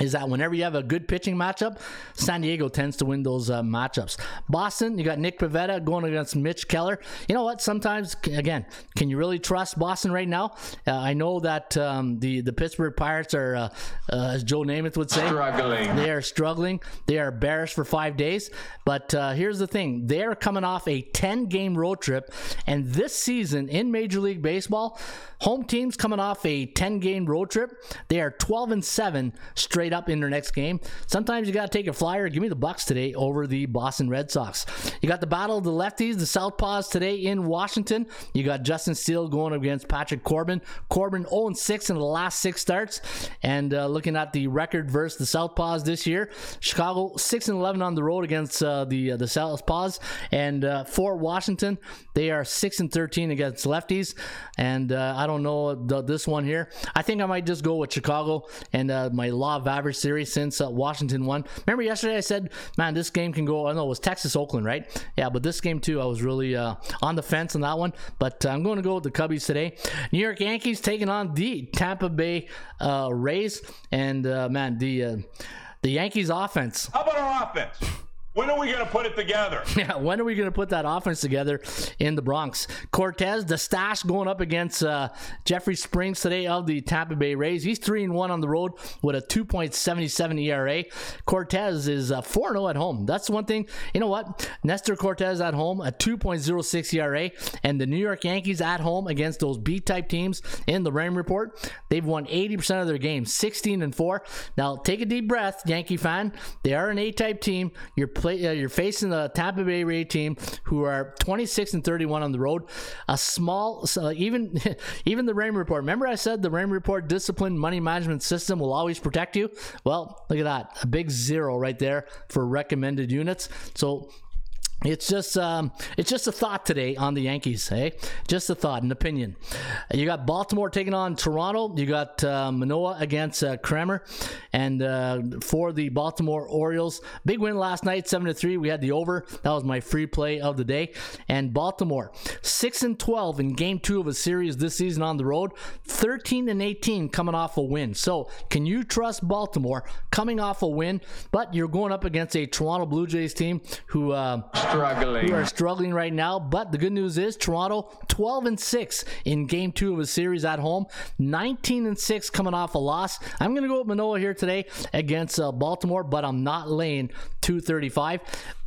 is that whenever you have a good pitching matchup, San Diego tends to win those uh, matchups. Boston, you got Nick Pivetta going against Mitch Keller. You know what? Sometimes, again, can you really trust Boston right now? Uh, I know that um, the the Pittsburgh Pirates are, uh, uh as Joe Namath would say, Struggling. They are struggling. They are bearish for five days. But uh, here's the thing: they are coming off a 10 game road trip, and this season in Major League Baseball, home teams coming off a 10 game road trip, they are 12 and seven straight up in their next game. Sometimes you got to take a flyer. Give me the Bucks today over the Boston Red Sox. You got the battle of the lefties, the Southpaws today in Washington. You got Justin Steele going against Patrick Corbin. Corbin 0 6 in the last six starts. And uh, looking at the record versus the Southpaws this year, Chicago 6 and 11 on the road against uh, the uh, the Southpaws. And uh, for Washington, they are 6 and 13 against lefties. And uh, I don't know the, this one here. I think I might just go with Chicago and uh, my law of average series since uh, Washington won. Remember yesterday I said, man, this game can go. I know it was Texas Oakland, right? Yeah, but this game too, I was really uh, on the fence on that one. But uh, I'm going to go with the Cubbies today. New York Yankees taking on the Tampa Bay uh, Rays, and uh, man, the the Yankees offense. How about our offense? When are we going to put it together? Yeah, when are we going to put that offense together in the Bronx? Cortes, the stash going up against uh, Jeffrey Springs today of the Tampa Bay Rays. He's 3 and 1 on the road with a 2.77 ERA. Cortes is uh, 4 0 at home. That's one thing. You know what? Nestor Cortes at home, a 2.06 ERA. And the New York Yankees at home against those B type teams in the Rain Report, they've won 80% of their games, 16 and 4. Now, take a deep breath, Yankee fan. They are an A type team. You're play. Uh, you're facing the Tampa Bay Ray team, who are 26 and 31 on the road. A small, so even even the Rain Report. Remember, I said the Rain Report discipline money management system will always protect you. Well, look at that, a big zero right there for recommended units. So it's just um, it's just a thought today on the Yankees, hey? Just a thought, an opinion. You got Baltimore taking on Toronto. You got uh, Manoah against uh, Kremer, and uh, for the Baltimore Orioles, big win last night, seven to three. We had the over. That was my free play of the day. And Baltimore, six and twelve in Game Two of a series this season on the road, thirteen and eighteen coming off a win. So, can you trust Baltimore coming off a win? But you're going up against a Toronto Blue Jays team who. Uh, struggling. Who are struggling right now. But the good news is Toronto 12 and 6 in game two of a series at home, 19 and 6 coming off a loss. I'm going to go with Manoah here today against uh, Baltimore, but I'm not laying 235.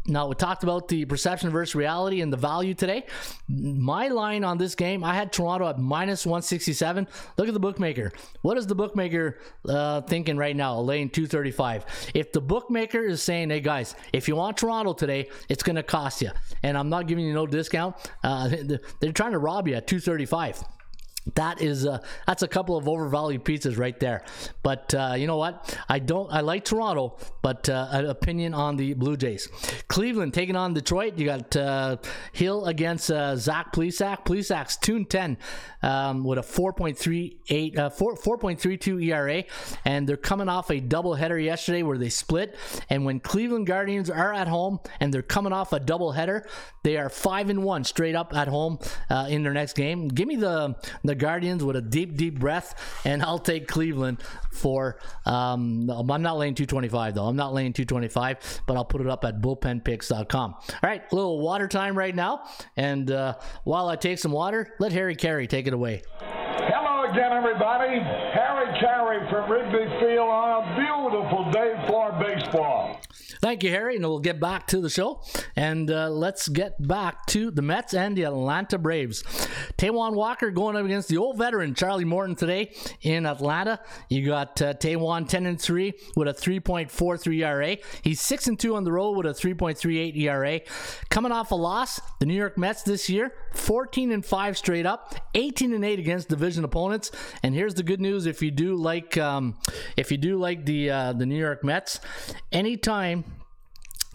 Now, we talked about the perception versus reality and the value today. My line on this game, I had Toronto at minus 167. Look at the bookmaker. What is the bookmaker uh, thinking right now, laying 235? If the bookmaker is saying, hey guys, if you want Toronto today, it's going to cost you. And I'm not giving you no discount, uh, they're trying to rob you at 235 that is uh, that's a couple of overvalued pizzas right there. But uh, you know what? I don't. I like Toronto, but uh, an opinion on the Blue Jays. Cleveland taking on Detroit. You got uh, Hill against uh, Zach Plesac. Plesac's two ten um, with a 4.38 uh, 4, 4.32 ERA, and they're coming off a doubleheader yesterday where they split. And when Cleveland Guardians are at home and they're coming off a doubleheader, they are five and one straight up at home in their next game. Give me the the Guardians with a deep, deep breath, and I'll take Cleveland for. Um, I'm not laying 225 though. I'm not laying 225, but I'll put it up at bullpenpicks.com. All right, a little water time right now, and uh, while I take some water, let Harry Caray take it away. Hello again, everybody. Harry Caray from Wrigley Field on a beautiful day for baseball. Thank you, Harry. And we'll get back to the show. And uh, let's get back to the Mets and the Atlanta Braves. Taijuan Walker going up against the old veteran Charlie Morton today in Atlanta. You got uh, Taijuan 10 and 3 with a 3.43 ERA. He's 6 and 2 on the road with a 3.38 ERA. Coming off a loss, the New York Mets this year 14 and 5 straight up, 18 and 8 against division opponents. And here's the good news: if you do like, um, if you do like the uh, the New York Mets, anytime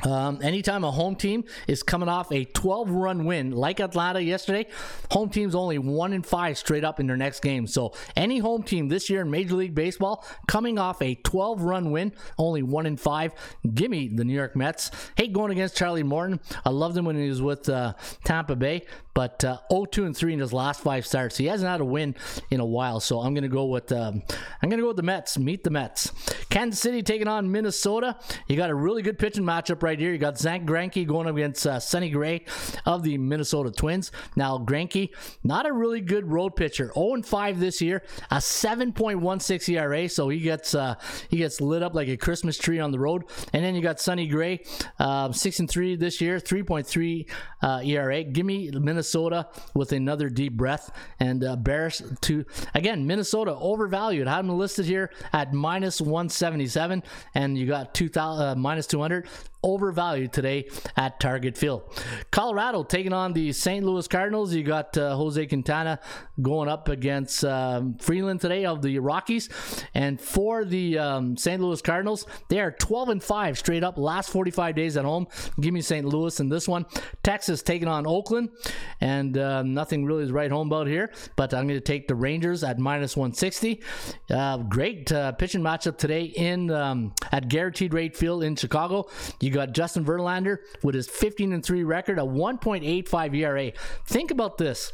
Um, anytime a home team is coming off a 12 run win like Atlanta yesterday, home team's only one in five straight up in their next game. So any home team this year in Major League Baseball coming off a 12 run win, only one in five. Give me the New York Mets. Hate going against Charlie Morton. I loved him when he was with uh, Tampa Bay, but uh, 0-2 and 3 in his last five starts. He hasn't had a win in a while, so I'm gonna go with um, I'm gonna go with the Mets. Meet the Mets. Kansas City taking on Minnesota. You got a really good pitching matchup here. You got Zack Greinke going up against uh, Sonny Gray of the Minnesota Twins. Now Greinke, not a really good road pitcher. 0 5 this year, a 7.16 ERA, so he gets uh, he gets lit up like a Christmas tree on the road. And then you got Sonny Gray, uh, 6 and 3 this year, 3.3 uh, ERA. Give me Minnesota with another deep breath and uh, Bears to again Minnesota overvalued. I have them listed here at minus 177, and you got 2,000 uh, minus 200 overvalued today at Target Field. Colorado taking on the St. Louis Cardinals. You got uh, Jose Quintana going up against um, Freeland today of the Rockies. And for the um, St. Louis Cardinals, they are 12 and 5 straight up last 45 days at home. Give me St. Louis in this one. Texas taking on Oakland. And uh, nothing really is right home about here, but I'm going to take the Rangers at minus 160. Uh, great uh, pitching matchup today in um, at Guaranteed Rate Field in Chicago. Got Justin Verlander with his 15 and 3 record, a 1.85 ERA. Think about this.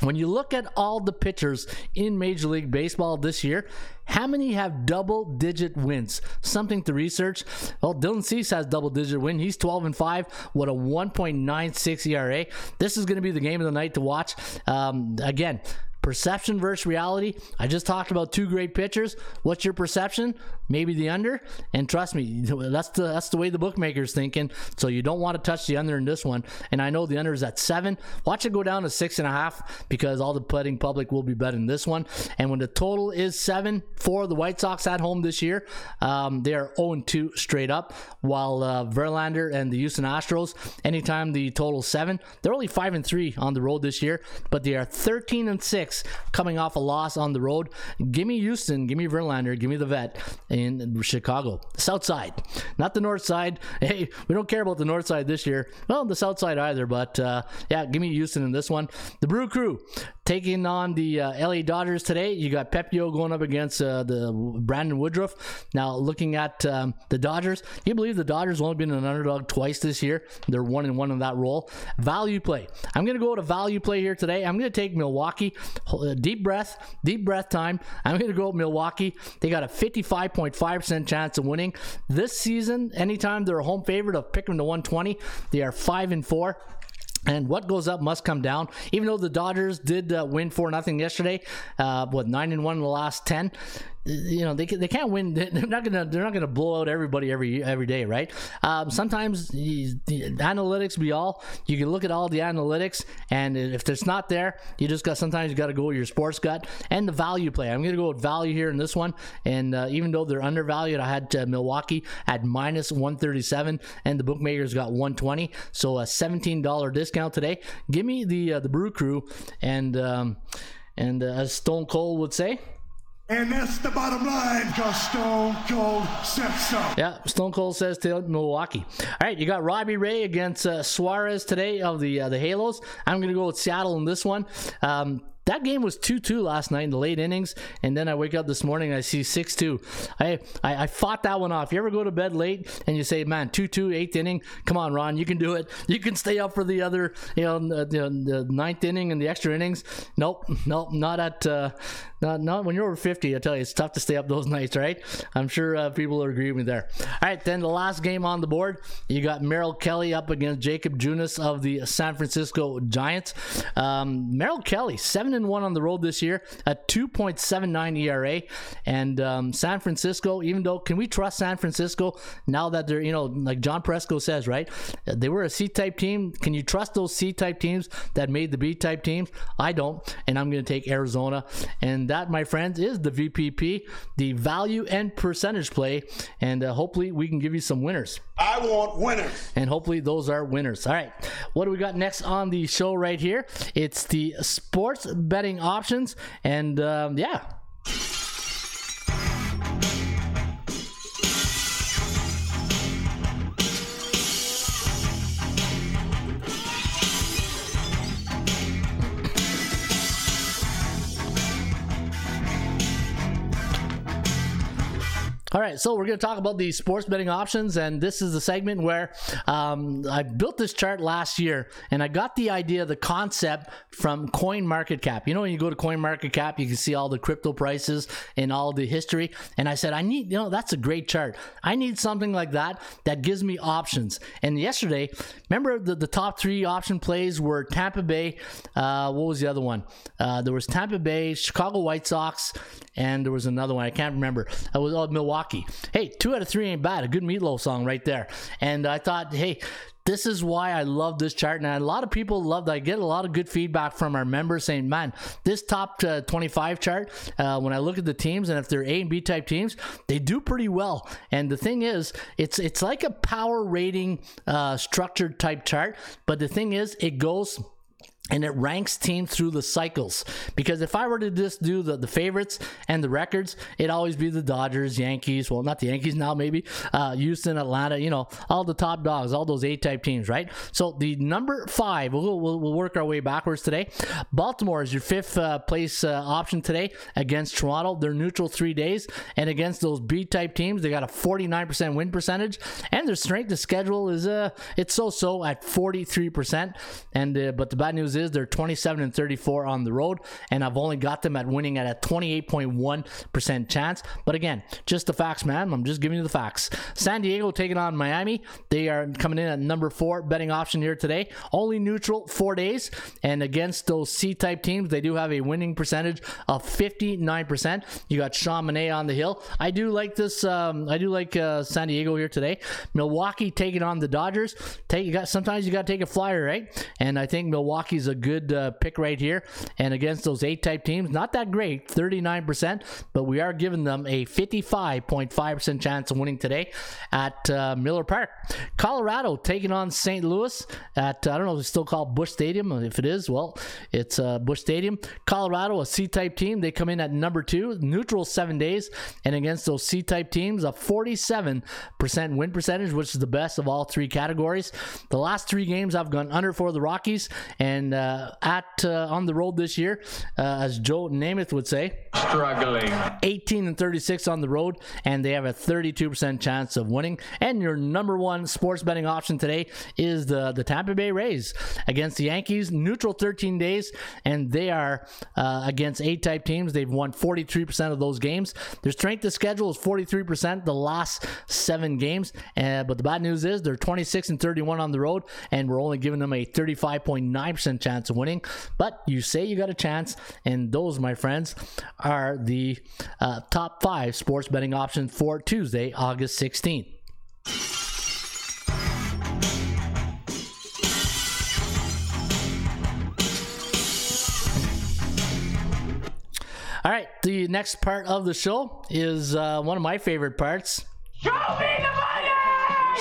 When you look at all the pitchers in Major League Baseball this year, how many have double digit wins? Something to research. Well, Dylan Cease has double digit win. He's 12 and 5 with a 1.96 ERA. This is going to be the game of the night to watch. Um, again, perception versus reality. I just talked about two great pitchers. What's your perception? Maybe the under. And trust me, that's the that's the way the bookmaker's thinking. So you don't want to touch the under in this one. And I know the under is at seven. Watch it go down to six and a half because all the betting public will be betting this one. And when the total is seven for the White Sox at home this year, um, they are 0 2 straight up. While uh, Verlander and the Houston Astros, anytime the total seven, they're only five and three on the road this year, but they are 13 and six coming off a loss on the road. Give me Houston, give me Verlander, give me the vet in Chicago. South side, not the north side. Hey, we don't care about the north side this year. Well, the south side either, but uh, yeah, give me Houston in this one. The Brew Crew taking on the uh, LA Dodgers today. You got Pepiot going up against uh, the Brandon Woodruff. Now, looking at um, the Dodgers, you believe the Dodgers only been an underdog twice this year? They're one and one in that role. Value play. I'm going to go to value play here today. I'm going to take Milwaukee. Deep breath, deep breath time. I'm going to go with Milwaukee. They got a 55.5% chance of winning this season. Anytime they're a home favorite of picking to 120, they are five and four. And what goes up must come down. Even though the Dodgers did uh, win four nothing yesterday, uh, what nine and one in the last ten, you know they, they can't win. They're not gonna they're not gonna blow out everybody every every day, right? Um, sometimes the analytics be all. You can look at all the analytics, and if it's not there, you just got sometimes you got to go with your sports gut and the value play. I'm gonna go with value here in this one, and uh, even though they're undervalued, I had uh, Milwaukee at minus 137, and the bookmakers got 120, so a 17 dollar discount today. Give me the uh, the Brew Crew, and um, and uh, as Stone Cold would say. And that's the bottom line because Stone Cold said so. Yeah, Stone Cold says to Milwaukee. All right, you got Robbie Ray against uh, Suarez today of the uh, the Halos. I'm going to go with Seattle in this one. Um, that game was 2-2 last night in the late innings and then i wake up this morning and i see 6-2 I, I, I fought that one off. You ever go to bed late and you say man 2-2 eighth inning? Come on ron you can do it. You can stay up for the other you know the, the, the ninth inning and the extra innings. Nope nope not at uh, not, not when you're over 50 i tell you it's tough to stay up those nights right? I'm sure uh, people will agree with me there. All right then the last game on the board you got merrill kelly up against jakob junis of the san francisco giants. Um, merrill kelly 7 and one on the road this year, a 2.79 ERA. And um, San Francisco, even though, can we trust San Francisco now that they're, you know, like John Presco says, right? They were a C type team. Can you trust those C type teams that made the B type teams? I don't. And I'm going to take Arizona. And that, my friends, is the VPP, the value and percentage play. And uh, hopefully we can give you some winners. I want winners. And hopefully those are winners. All right. What do we got next on the show right here? It's the sports betting options. And um, yeah. All right, so we're going to talk about the sports betting options, and this is the segment where um, I built this chart last year, and I got the idea, the concept from Coin Market Cap. You know, when you go to Coin Market Cap, you can see all the crypto prices and all the history. And I said, I need, you know, that's a great chart. I need something like that that gives me options. And yesterday, remember the, the top three option plays were Tampa Bay. Uh, what was the other one? Uh, there was Tampa Bay, Chicago White Sox, and there was another one. I can't remember. It was oh, Milwaukee. Hey, two out of three ain't bad. A good Meat Loaf song right there. And I thought, hey, this is why I love this chart. And a lot of people love that. I get a lot of good feedback from our members saying, man, this top uh, 25 chart, uh, when I look at the teams and if they're A and B type teams, they do pretty well. And the thing is, it's it's like a power rating uh, structured type chart. But the thing is, it goes and it ranks teams through the cycles. Because if I were to just do the, the favorites and the records, it'd always be the Dodgers, Yankees, well, not the Yankees now, maybe, uh, Houston, Atlanta, you know, all the top dogs, all those A type teams, right? So the number five, we'll, we'll, we'll work our way backwards today. Baltimore is your fifth uh, place uh, option today against Toronto. They're neutral three days. And against those B type teams, they got a 49% win percentage. And their strength of schedule is, uh, it's so so at 43%. And, uh, but the bad news is they're 27 and 34 on the road, and I've only got them at winning at a 28.1% chance. But again, just the facts, man. I'm just giving you the facts. San Diego taking on Miami. They are coming in at number four betting option here today. Only neutral four days, and against those C type teams, they do have a winning percentage of 59%. You got Sean Manaea on the hill. I do like this. Um, I do like uh, San Diego here today. Milwaukee taking on the Dodgers. Take you got sometimes you got to take a flyer, right? And I think Milwaukee's a good uh, pick right here. And against those eight type teams, not that great, 39%, but we are giving them a 55.5% chance of winning today at uh, Miller Park. Colorado taking on St. Louis at, I don't know if it's still called Busch Stadium. If it is, well, it's uh, Busch Stadium. Colorado, a C type team, they come in at number two, neutral seven days. And against those C type teams, a 47% win percentage, which is the best of all three categories. The last three games I've gone under for the Rockies, and uh, at uh, on the road this year, uh, as Joe Namath would say, struggling. 18 and 36 on the road, and they have a 32% chance of winning. And your number one sports betting option today is the the Tampa Bay Rays against the Yankees, neutral 13 days, and they are uh, against A type teams. They've won 43% of those games. Their strength of schedule is 43% the last seven games, uh, but the bad news is they're 26 and 31 on the road, and we're only giving them a 35.9% chance of winning. But you say you got a chance, and those, my friends, are the uh, top five sports betting options for Tuesday, August 16th. All right, the next part of the show is uh, one of my favorite parts. Show me!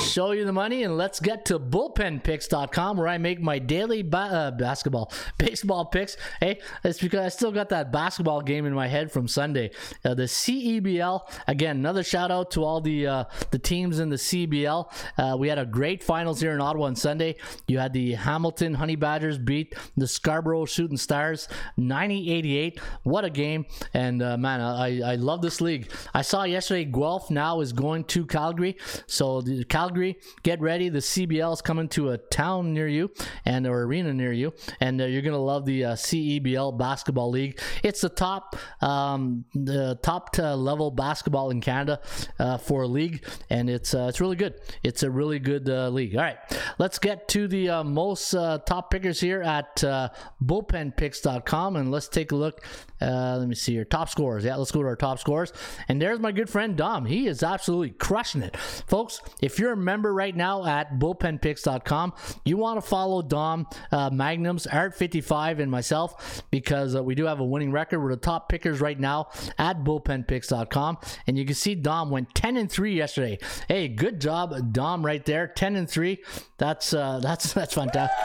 Show you the money, and let's get to bullpenpicks.com where I make my daily ba- uh, basketball, baseball picks. Hey, it's because I still got that basketball game in my head from Sunday. Uh, the CEBL, again, another shout out to all the uh, the teams in the CBL. Uh, we had a great finals here in Ottawa on Sunday. You had the Hamilton Honey Badgers beat the Scarborough Shooting Stars 90 88. What a game! And uh, man, I, I love this league. I saw yesterday Guelph now is going to Calgary. So the Calgary, get ready. The CBL is coming to a town near you and or arena near you, and uh, you're gonna love the uh, CEBL basketball league. It's the top, um, the top level basketball in Canada uh, for a league, and it's uh, it's really good. It's a really good uh, league. All right, let's get to the most top pickers here at bullpenpicks.com, and let's take a look. Let me see your top scores. Yeah, let's go to our top scores, and there's my good friend Dom. He is absolutely crushing it, folks. If you're a member right now at bullpenpicks.com, you want to follow Dom uh, Magnums, Art55, and myself because uh, we do have a winning record. We're the top pickers right now at bullpenpicks.com, and you can see Dom went 10 and 3 yesterday. Hey, good job, Dom, right there. 10 and 3. That's uh, that's that's fantastic.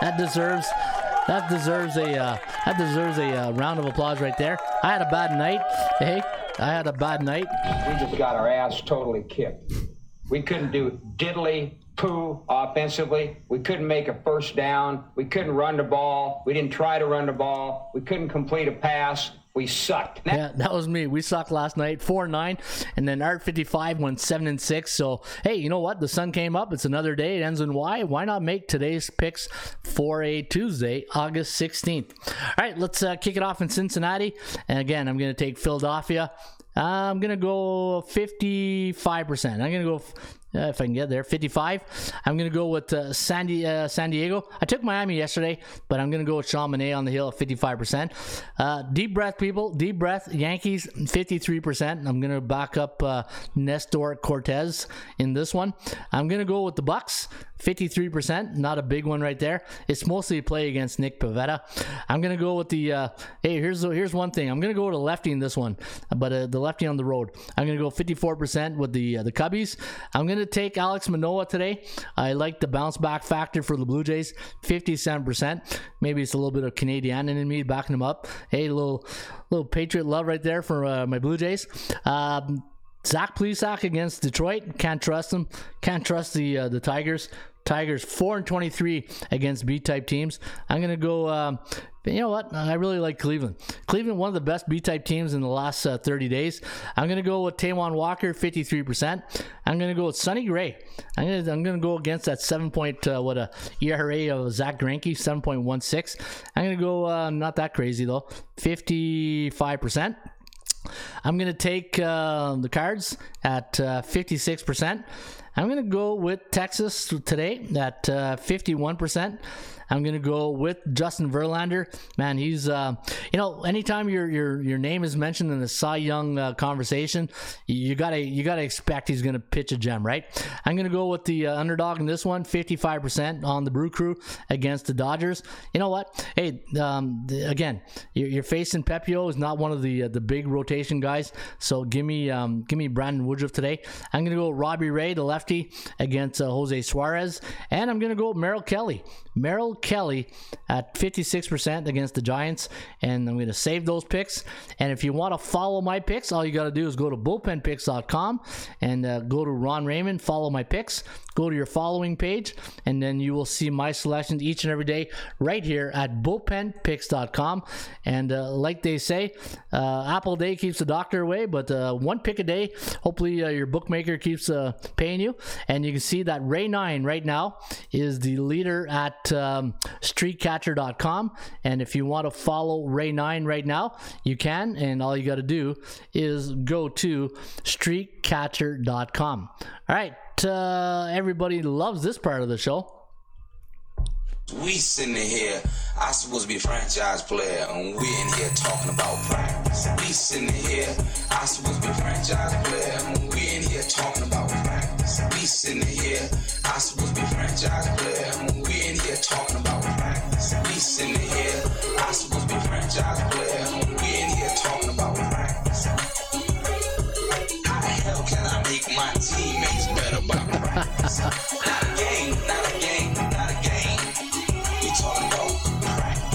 That deserves that deserves a uh, that deserves a uh, round of applause right there. I had a bad night. Hey, I had a bad night. We just got our ass totally kicked. We couldn't do diddly poo offensively. We couldn't make a first down. We couldn't run the ball. We didn't try to run the ball. We couldn't complete a pass. We sucked. Yeah, that was me. We sucked last night, four nine, and then Art fifty five went seven and six. So hey, you know what? The sun came up. It's another day. It ends in Y. Why not make today's picks for a Tuesday, August sixteenth? All right, let's uh, kick it off in Cincinnati. And again, I'm going to take Philadelphia. I'm gonna go 55 percent. I'm gonna go uh, if I can get there 55. I'm gonna go with uh, San, Di- uh, San Diego. I took Miami yesterday, but I'm gonna go with Manaea on the hill at 55 percent. Uh, deep breath, people. Deep breath. Yankees 53 percent. I'm gonna back up uh, Nestor Cortes in this one. I'm gonna go with the Bucks. 53%, not a big one right there. It's mostly a play against Nick Pivetta. I'm going to go with the, uh, hey, here's here's one thing. I'm going to go with a lefty in this one, but the lefty on the road. I'm going to go 54% with the the Cubbies. I'm going to take Alex Manoah today. I like the bounce back factor for the Blue Jays, 57%. Maybe it's a little bit of Canadian in me backing him up. Hey, a little little Patriot love right there for uh, my Blue Jays. Um, Zach Plesac against Detroit. Can't trust him. Can't trust the uh, the Tigers. Tigers four and twenty three against B type teams. I'm gonna go. Um, you know what? I really like Cleveland. Cleveland, one of the best B type teams in the last uh, 30 days. I'm gonna go with Taijuan Walker, 53 percent. I'm gonna go with Sonny Gray. I'm gonna I'm gonna go against that seven point uh, what a ERA of Zack Greinke, 7.16. I'm gonna go uh, not that crazy though, 55 percent. I'm going to take uh, the cards at uh, 56%. I'm going to go with Texas today at uh, 51%. I'm gonna go with Justin Verlander. Man, he's uh, you know, anytime your your your name is mentioned in the Cy Young uh, conversation, you gotta you gotta expect he's gonna pitch a gem, right? I'm gonna go with the uh, underdog in this one, 55% on the Brew Crew against the Dodgers. You know what? Hey, um, the, again, you're, facing Pepiot is not one of the uh, the big rotation guys, so give me um, give me Brandon Woodruff today. I'm gonna go Robbie Ray, the lefty, against uh, Jose Suarez, and I'm gonna go Merrill Kelly. Merrill Kelly at 56% against the Giants. And I'm going to save those picks. And if you want to follow my picks, all you got to do is go to bullpenpicks.com and uh, go to Ron Raymond, follow my picks, go to your following page, and then you will see my selections each and every day right here at bullpenpicks.com. And uh, like they say, uh, Apple Day keeps the doctor away, but uh, one pick a day, hopefully uh, your bookmaker keeps paying you. And you can see that Ray 9 right now is the leader at um, streetcatcher.com. And if you want to follow Ray 9 right now, you can. And all you got to do is go to streetcatcher.com. All right. Uh, everybody loves this part of the show. We sitting here, I supposed to be a franchise player, and we in here talking about practice. We sitting here, I supposed to be a franchise player, and we in here talking about practice. We sitting here, I supposed to be franchise player, and we in here talking about practice. We sitting here, I supposed to be franchise player, and we in here talking about practice. How the hell can I make my teammates better by practice?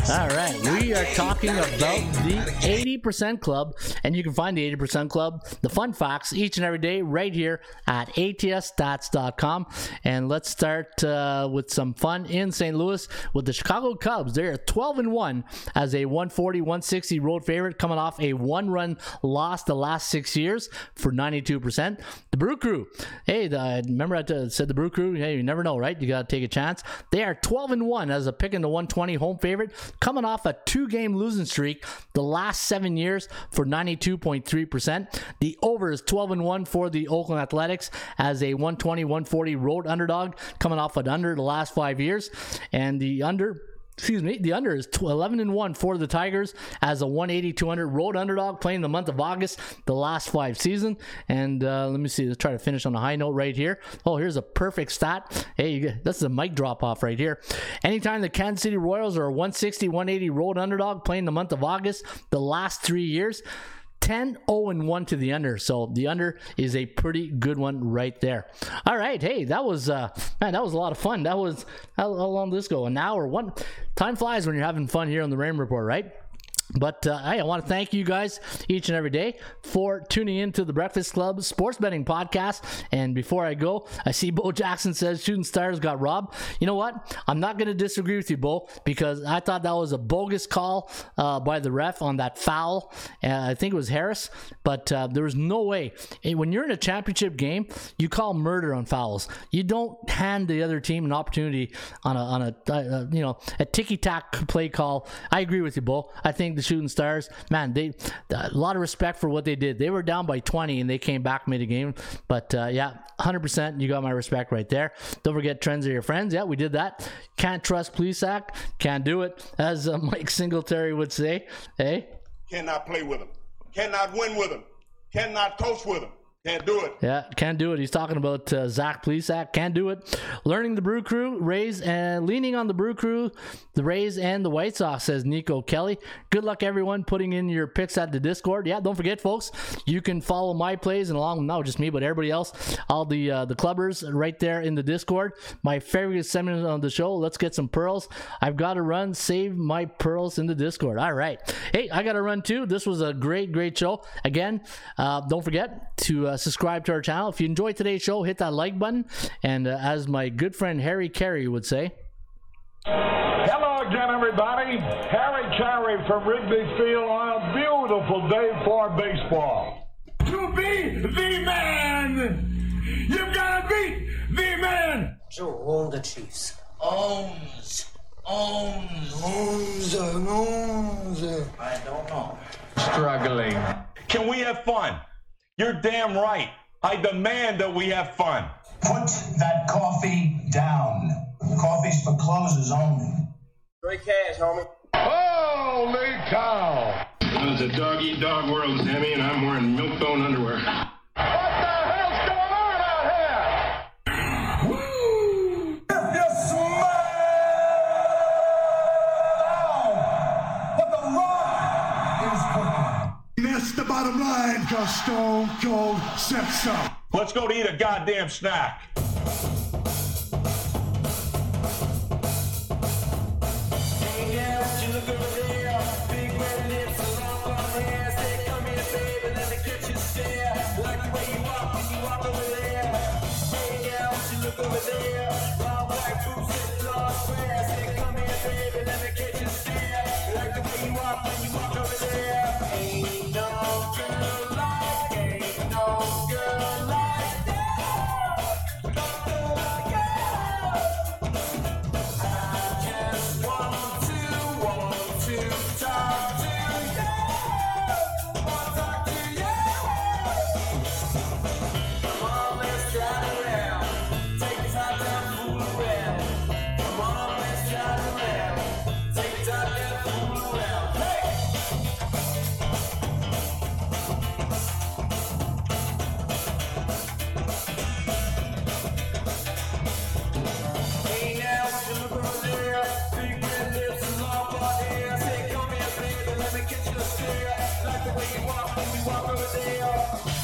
All right, we are talking about the 80% Club, and you can find the 80% Club, the fun facts, each and every day right here at atsstats.com. And let's start uh, with some fun in St. Louis with the Chicago Cubs. They're 12 and 1 as a 140 160 road favorite, coming off a one run loss the last six years for 92%. The Brew Crew, hey, the, remember I said the Brew Crew? Hey, you never know, right? You got to take a chance. They are 12 and 1 as a pick in the 120 home favorite, coming off a two game losing streak the last seven years for 92.3%. The over is 12 and 1 for the Oakland Athletics as a 120 140 road underdog, coming off an under the last five years. And the under excuse me, the under is 11 and 1 for the Tigers as a 180 200 road underdog playing the month of August, the last five season. And uh, let me see, let's try to finish on a high note right here. Oh, here's a perfect stat. Hey, that's a mic drop off right here. Anytime the Kansas City Royals are a 160 180 road underdog playing the month of August, the last three years. 10 0 and 1 to the under. So the under is a pretty good one right there. All right. Hey, that was uh man, that was a lot of fun. That was how, how long did this go? An hour. One time flies when you're having fun here on the Rain Report, right? But uh, hey, I want to thank you guys each and every day for tuning in to the Breakfast Club Sports Betting Podcast. And before I go, I see Bo Jackson says Shooting Stars got robbed. You know what? I'm not going to disagree with you, Bo, because I thought that was a bogus call uh, by the ref on that foul. Uh, I think it was Harris, but uh, there was no way. When you're in a championship game, you call murder on fouls. You don't hand the other team an opportunity on a on a uh, you know a ticky tack play call. I agree with you, Bo. I think the Shooting Stars, man, they a lot of respect for what they did. They were down by 20 and they came back made a game. But uh, yeah, 100%. You got my respect right there. Don't forget trends are your friends. Yeah, we did that. Can't trust Plesac. Can't do it, as uh, Mike Singletary would say. Hey, Cannot play with him. Cannot win with him. Cannot coach with him. Can't do it. Yeah, can't do it. He's talking about uh, Zach Plesac. Can't do it. Learning the Brew Crew, Rays, and leaning on the Brew Crew, the Rays and the White Sox, says Nico Kelly. Good luck, everyone, putting in your picks at the Discord. Yeah, don't forget, folks, you can follow my plays and along, not just me, but everybody else, all the uh, the clubbers right there in the Discord. My favorite segment on the show, let's get some pearls. I've got to run, save my pearls in the Discord. All right. Hey, I got to run too. This was a great, great show. Again, uh, don't forget to uh, subscribe to our channel. If you enjoyed today's show, hit that like button. And uh, as my good friend Harry Caray would say, Hello again, everybody. Harry Caray from Wrigley Field on a beautiful day for baseball. To be the man, you've gotta beat the man. So all the Chiefs. Owns. Owns. Owns. Owns. I don't know. Struggling. Can we have fun? You're damn right. I demand that we have fun. Put that coffee down. Coffee's for closers only. Great cash, homie. Holy cow! It's a dog eat dog world, Sammy, and I'm wearing milk bone underwear. Bottom line, cause Stone Cold said so. Let's go to eat a goddamn snack. Now,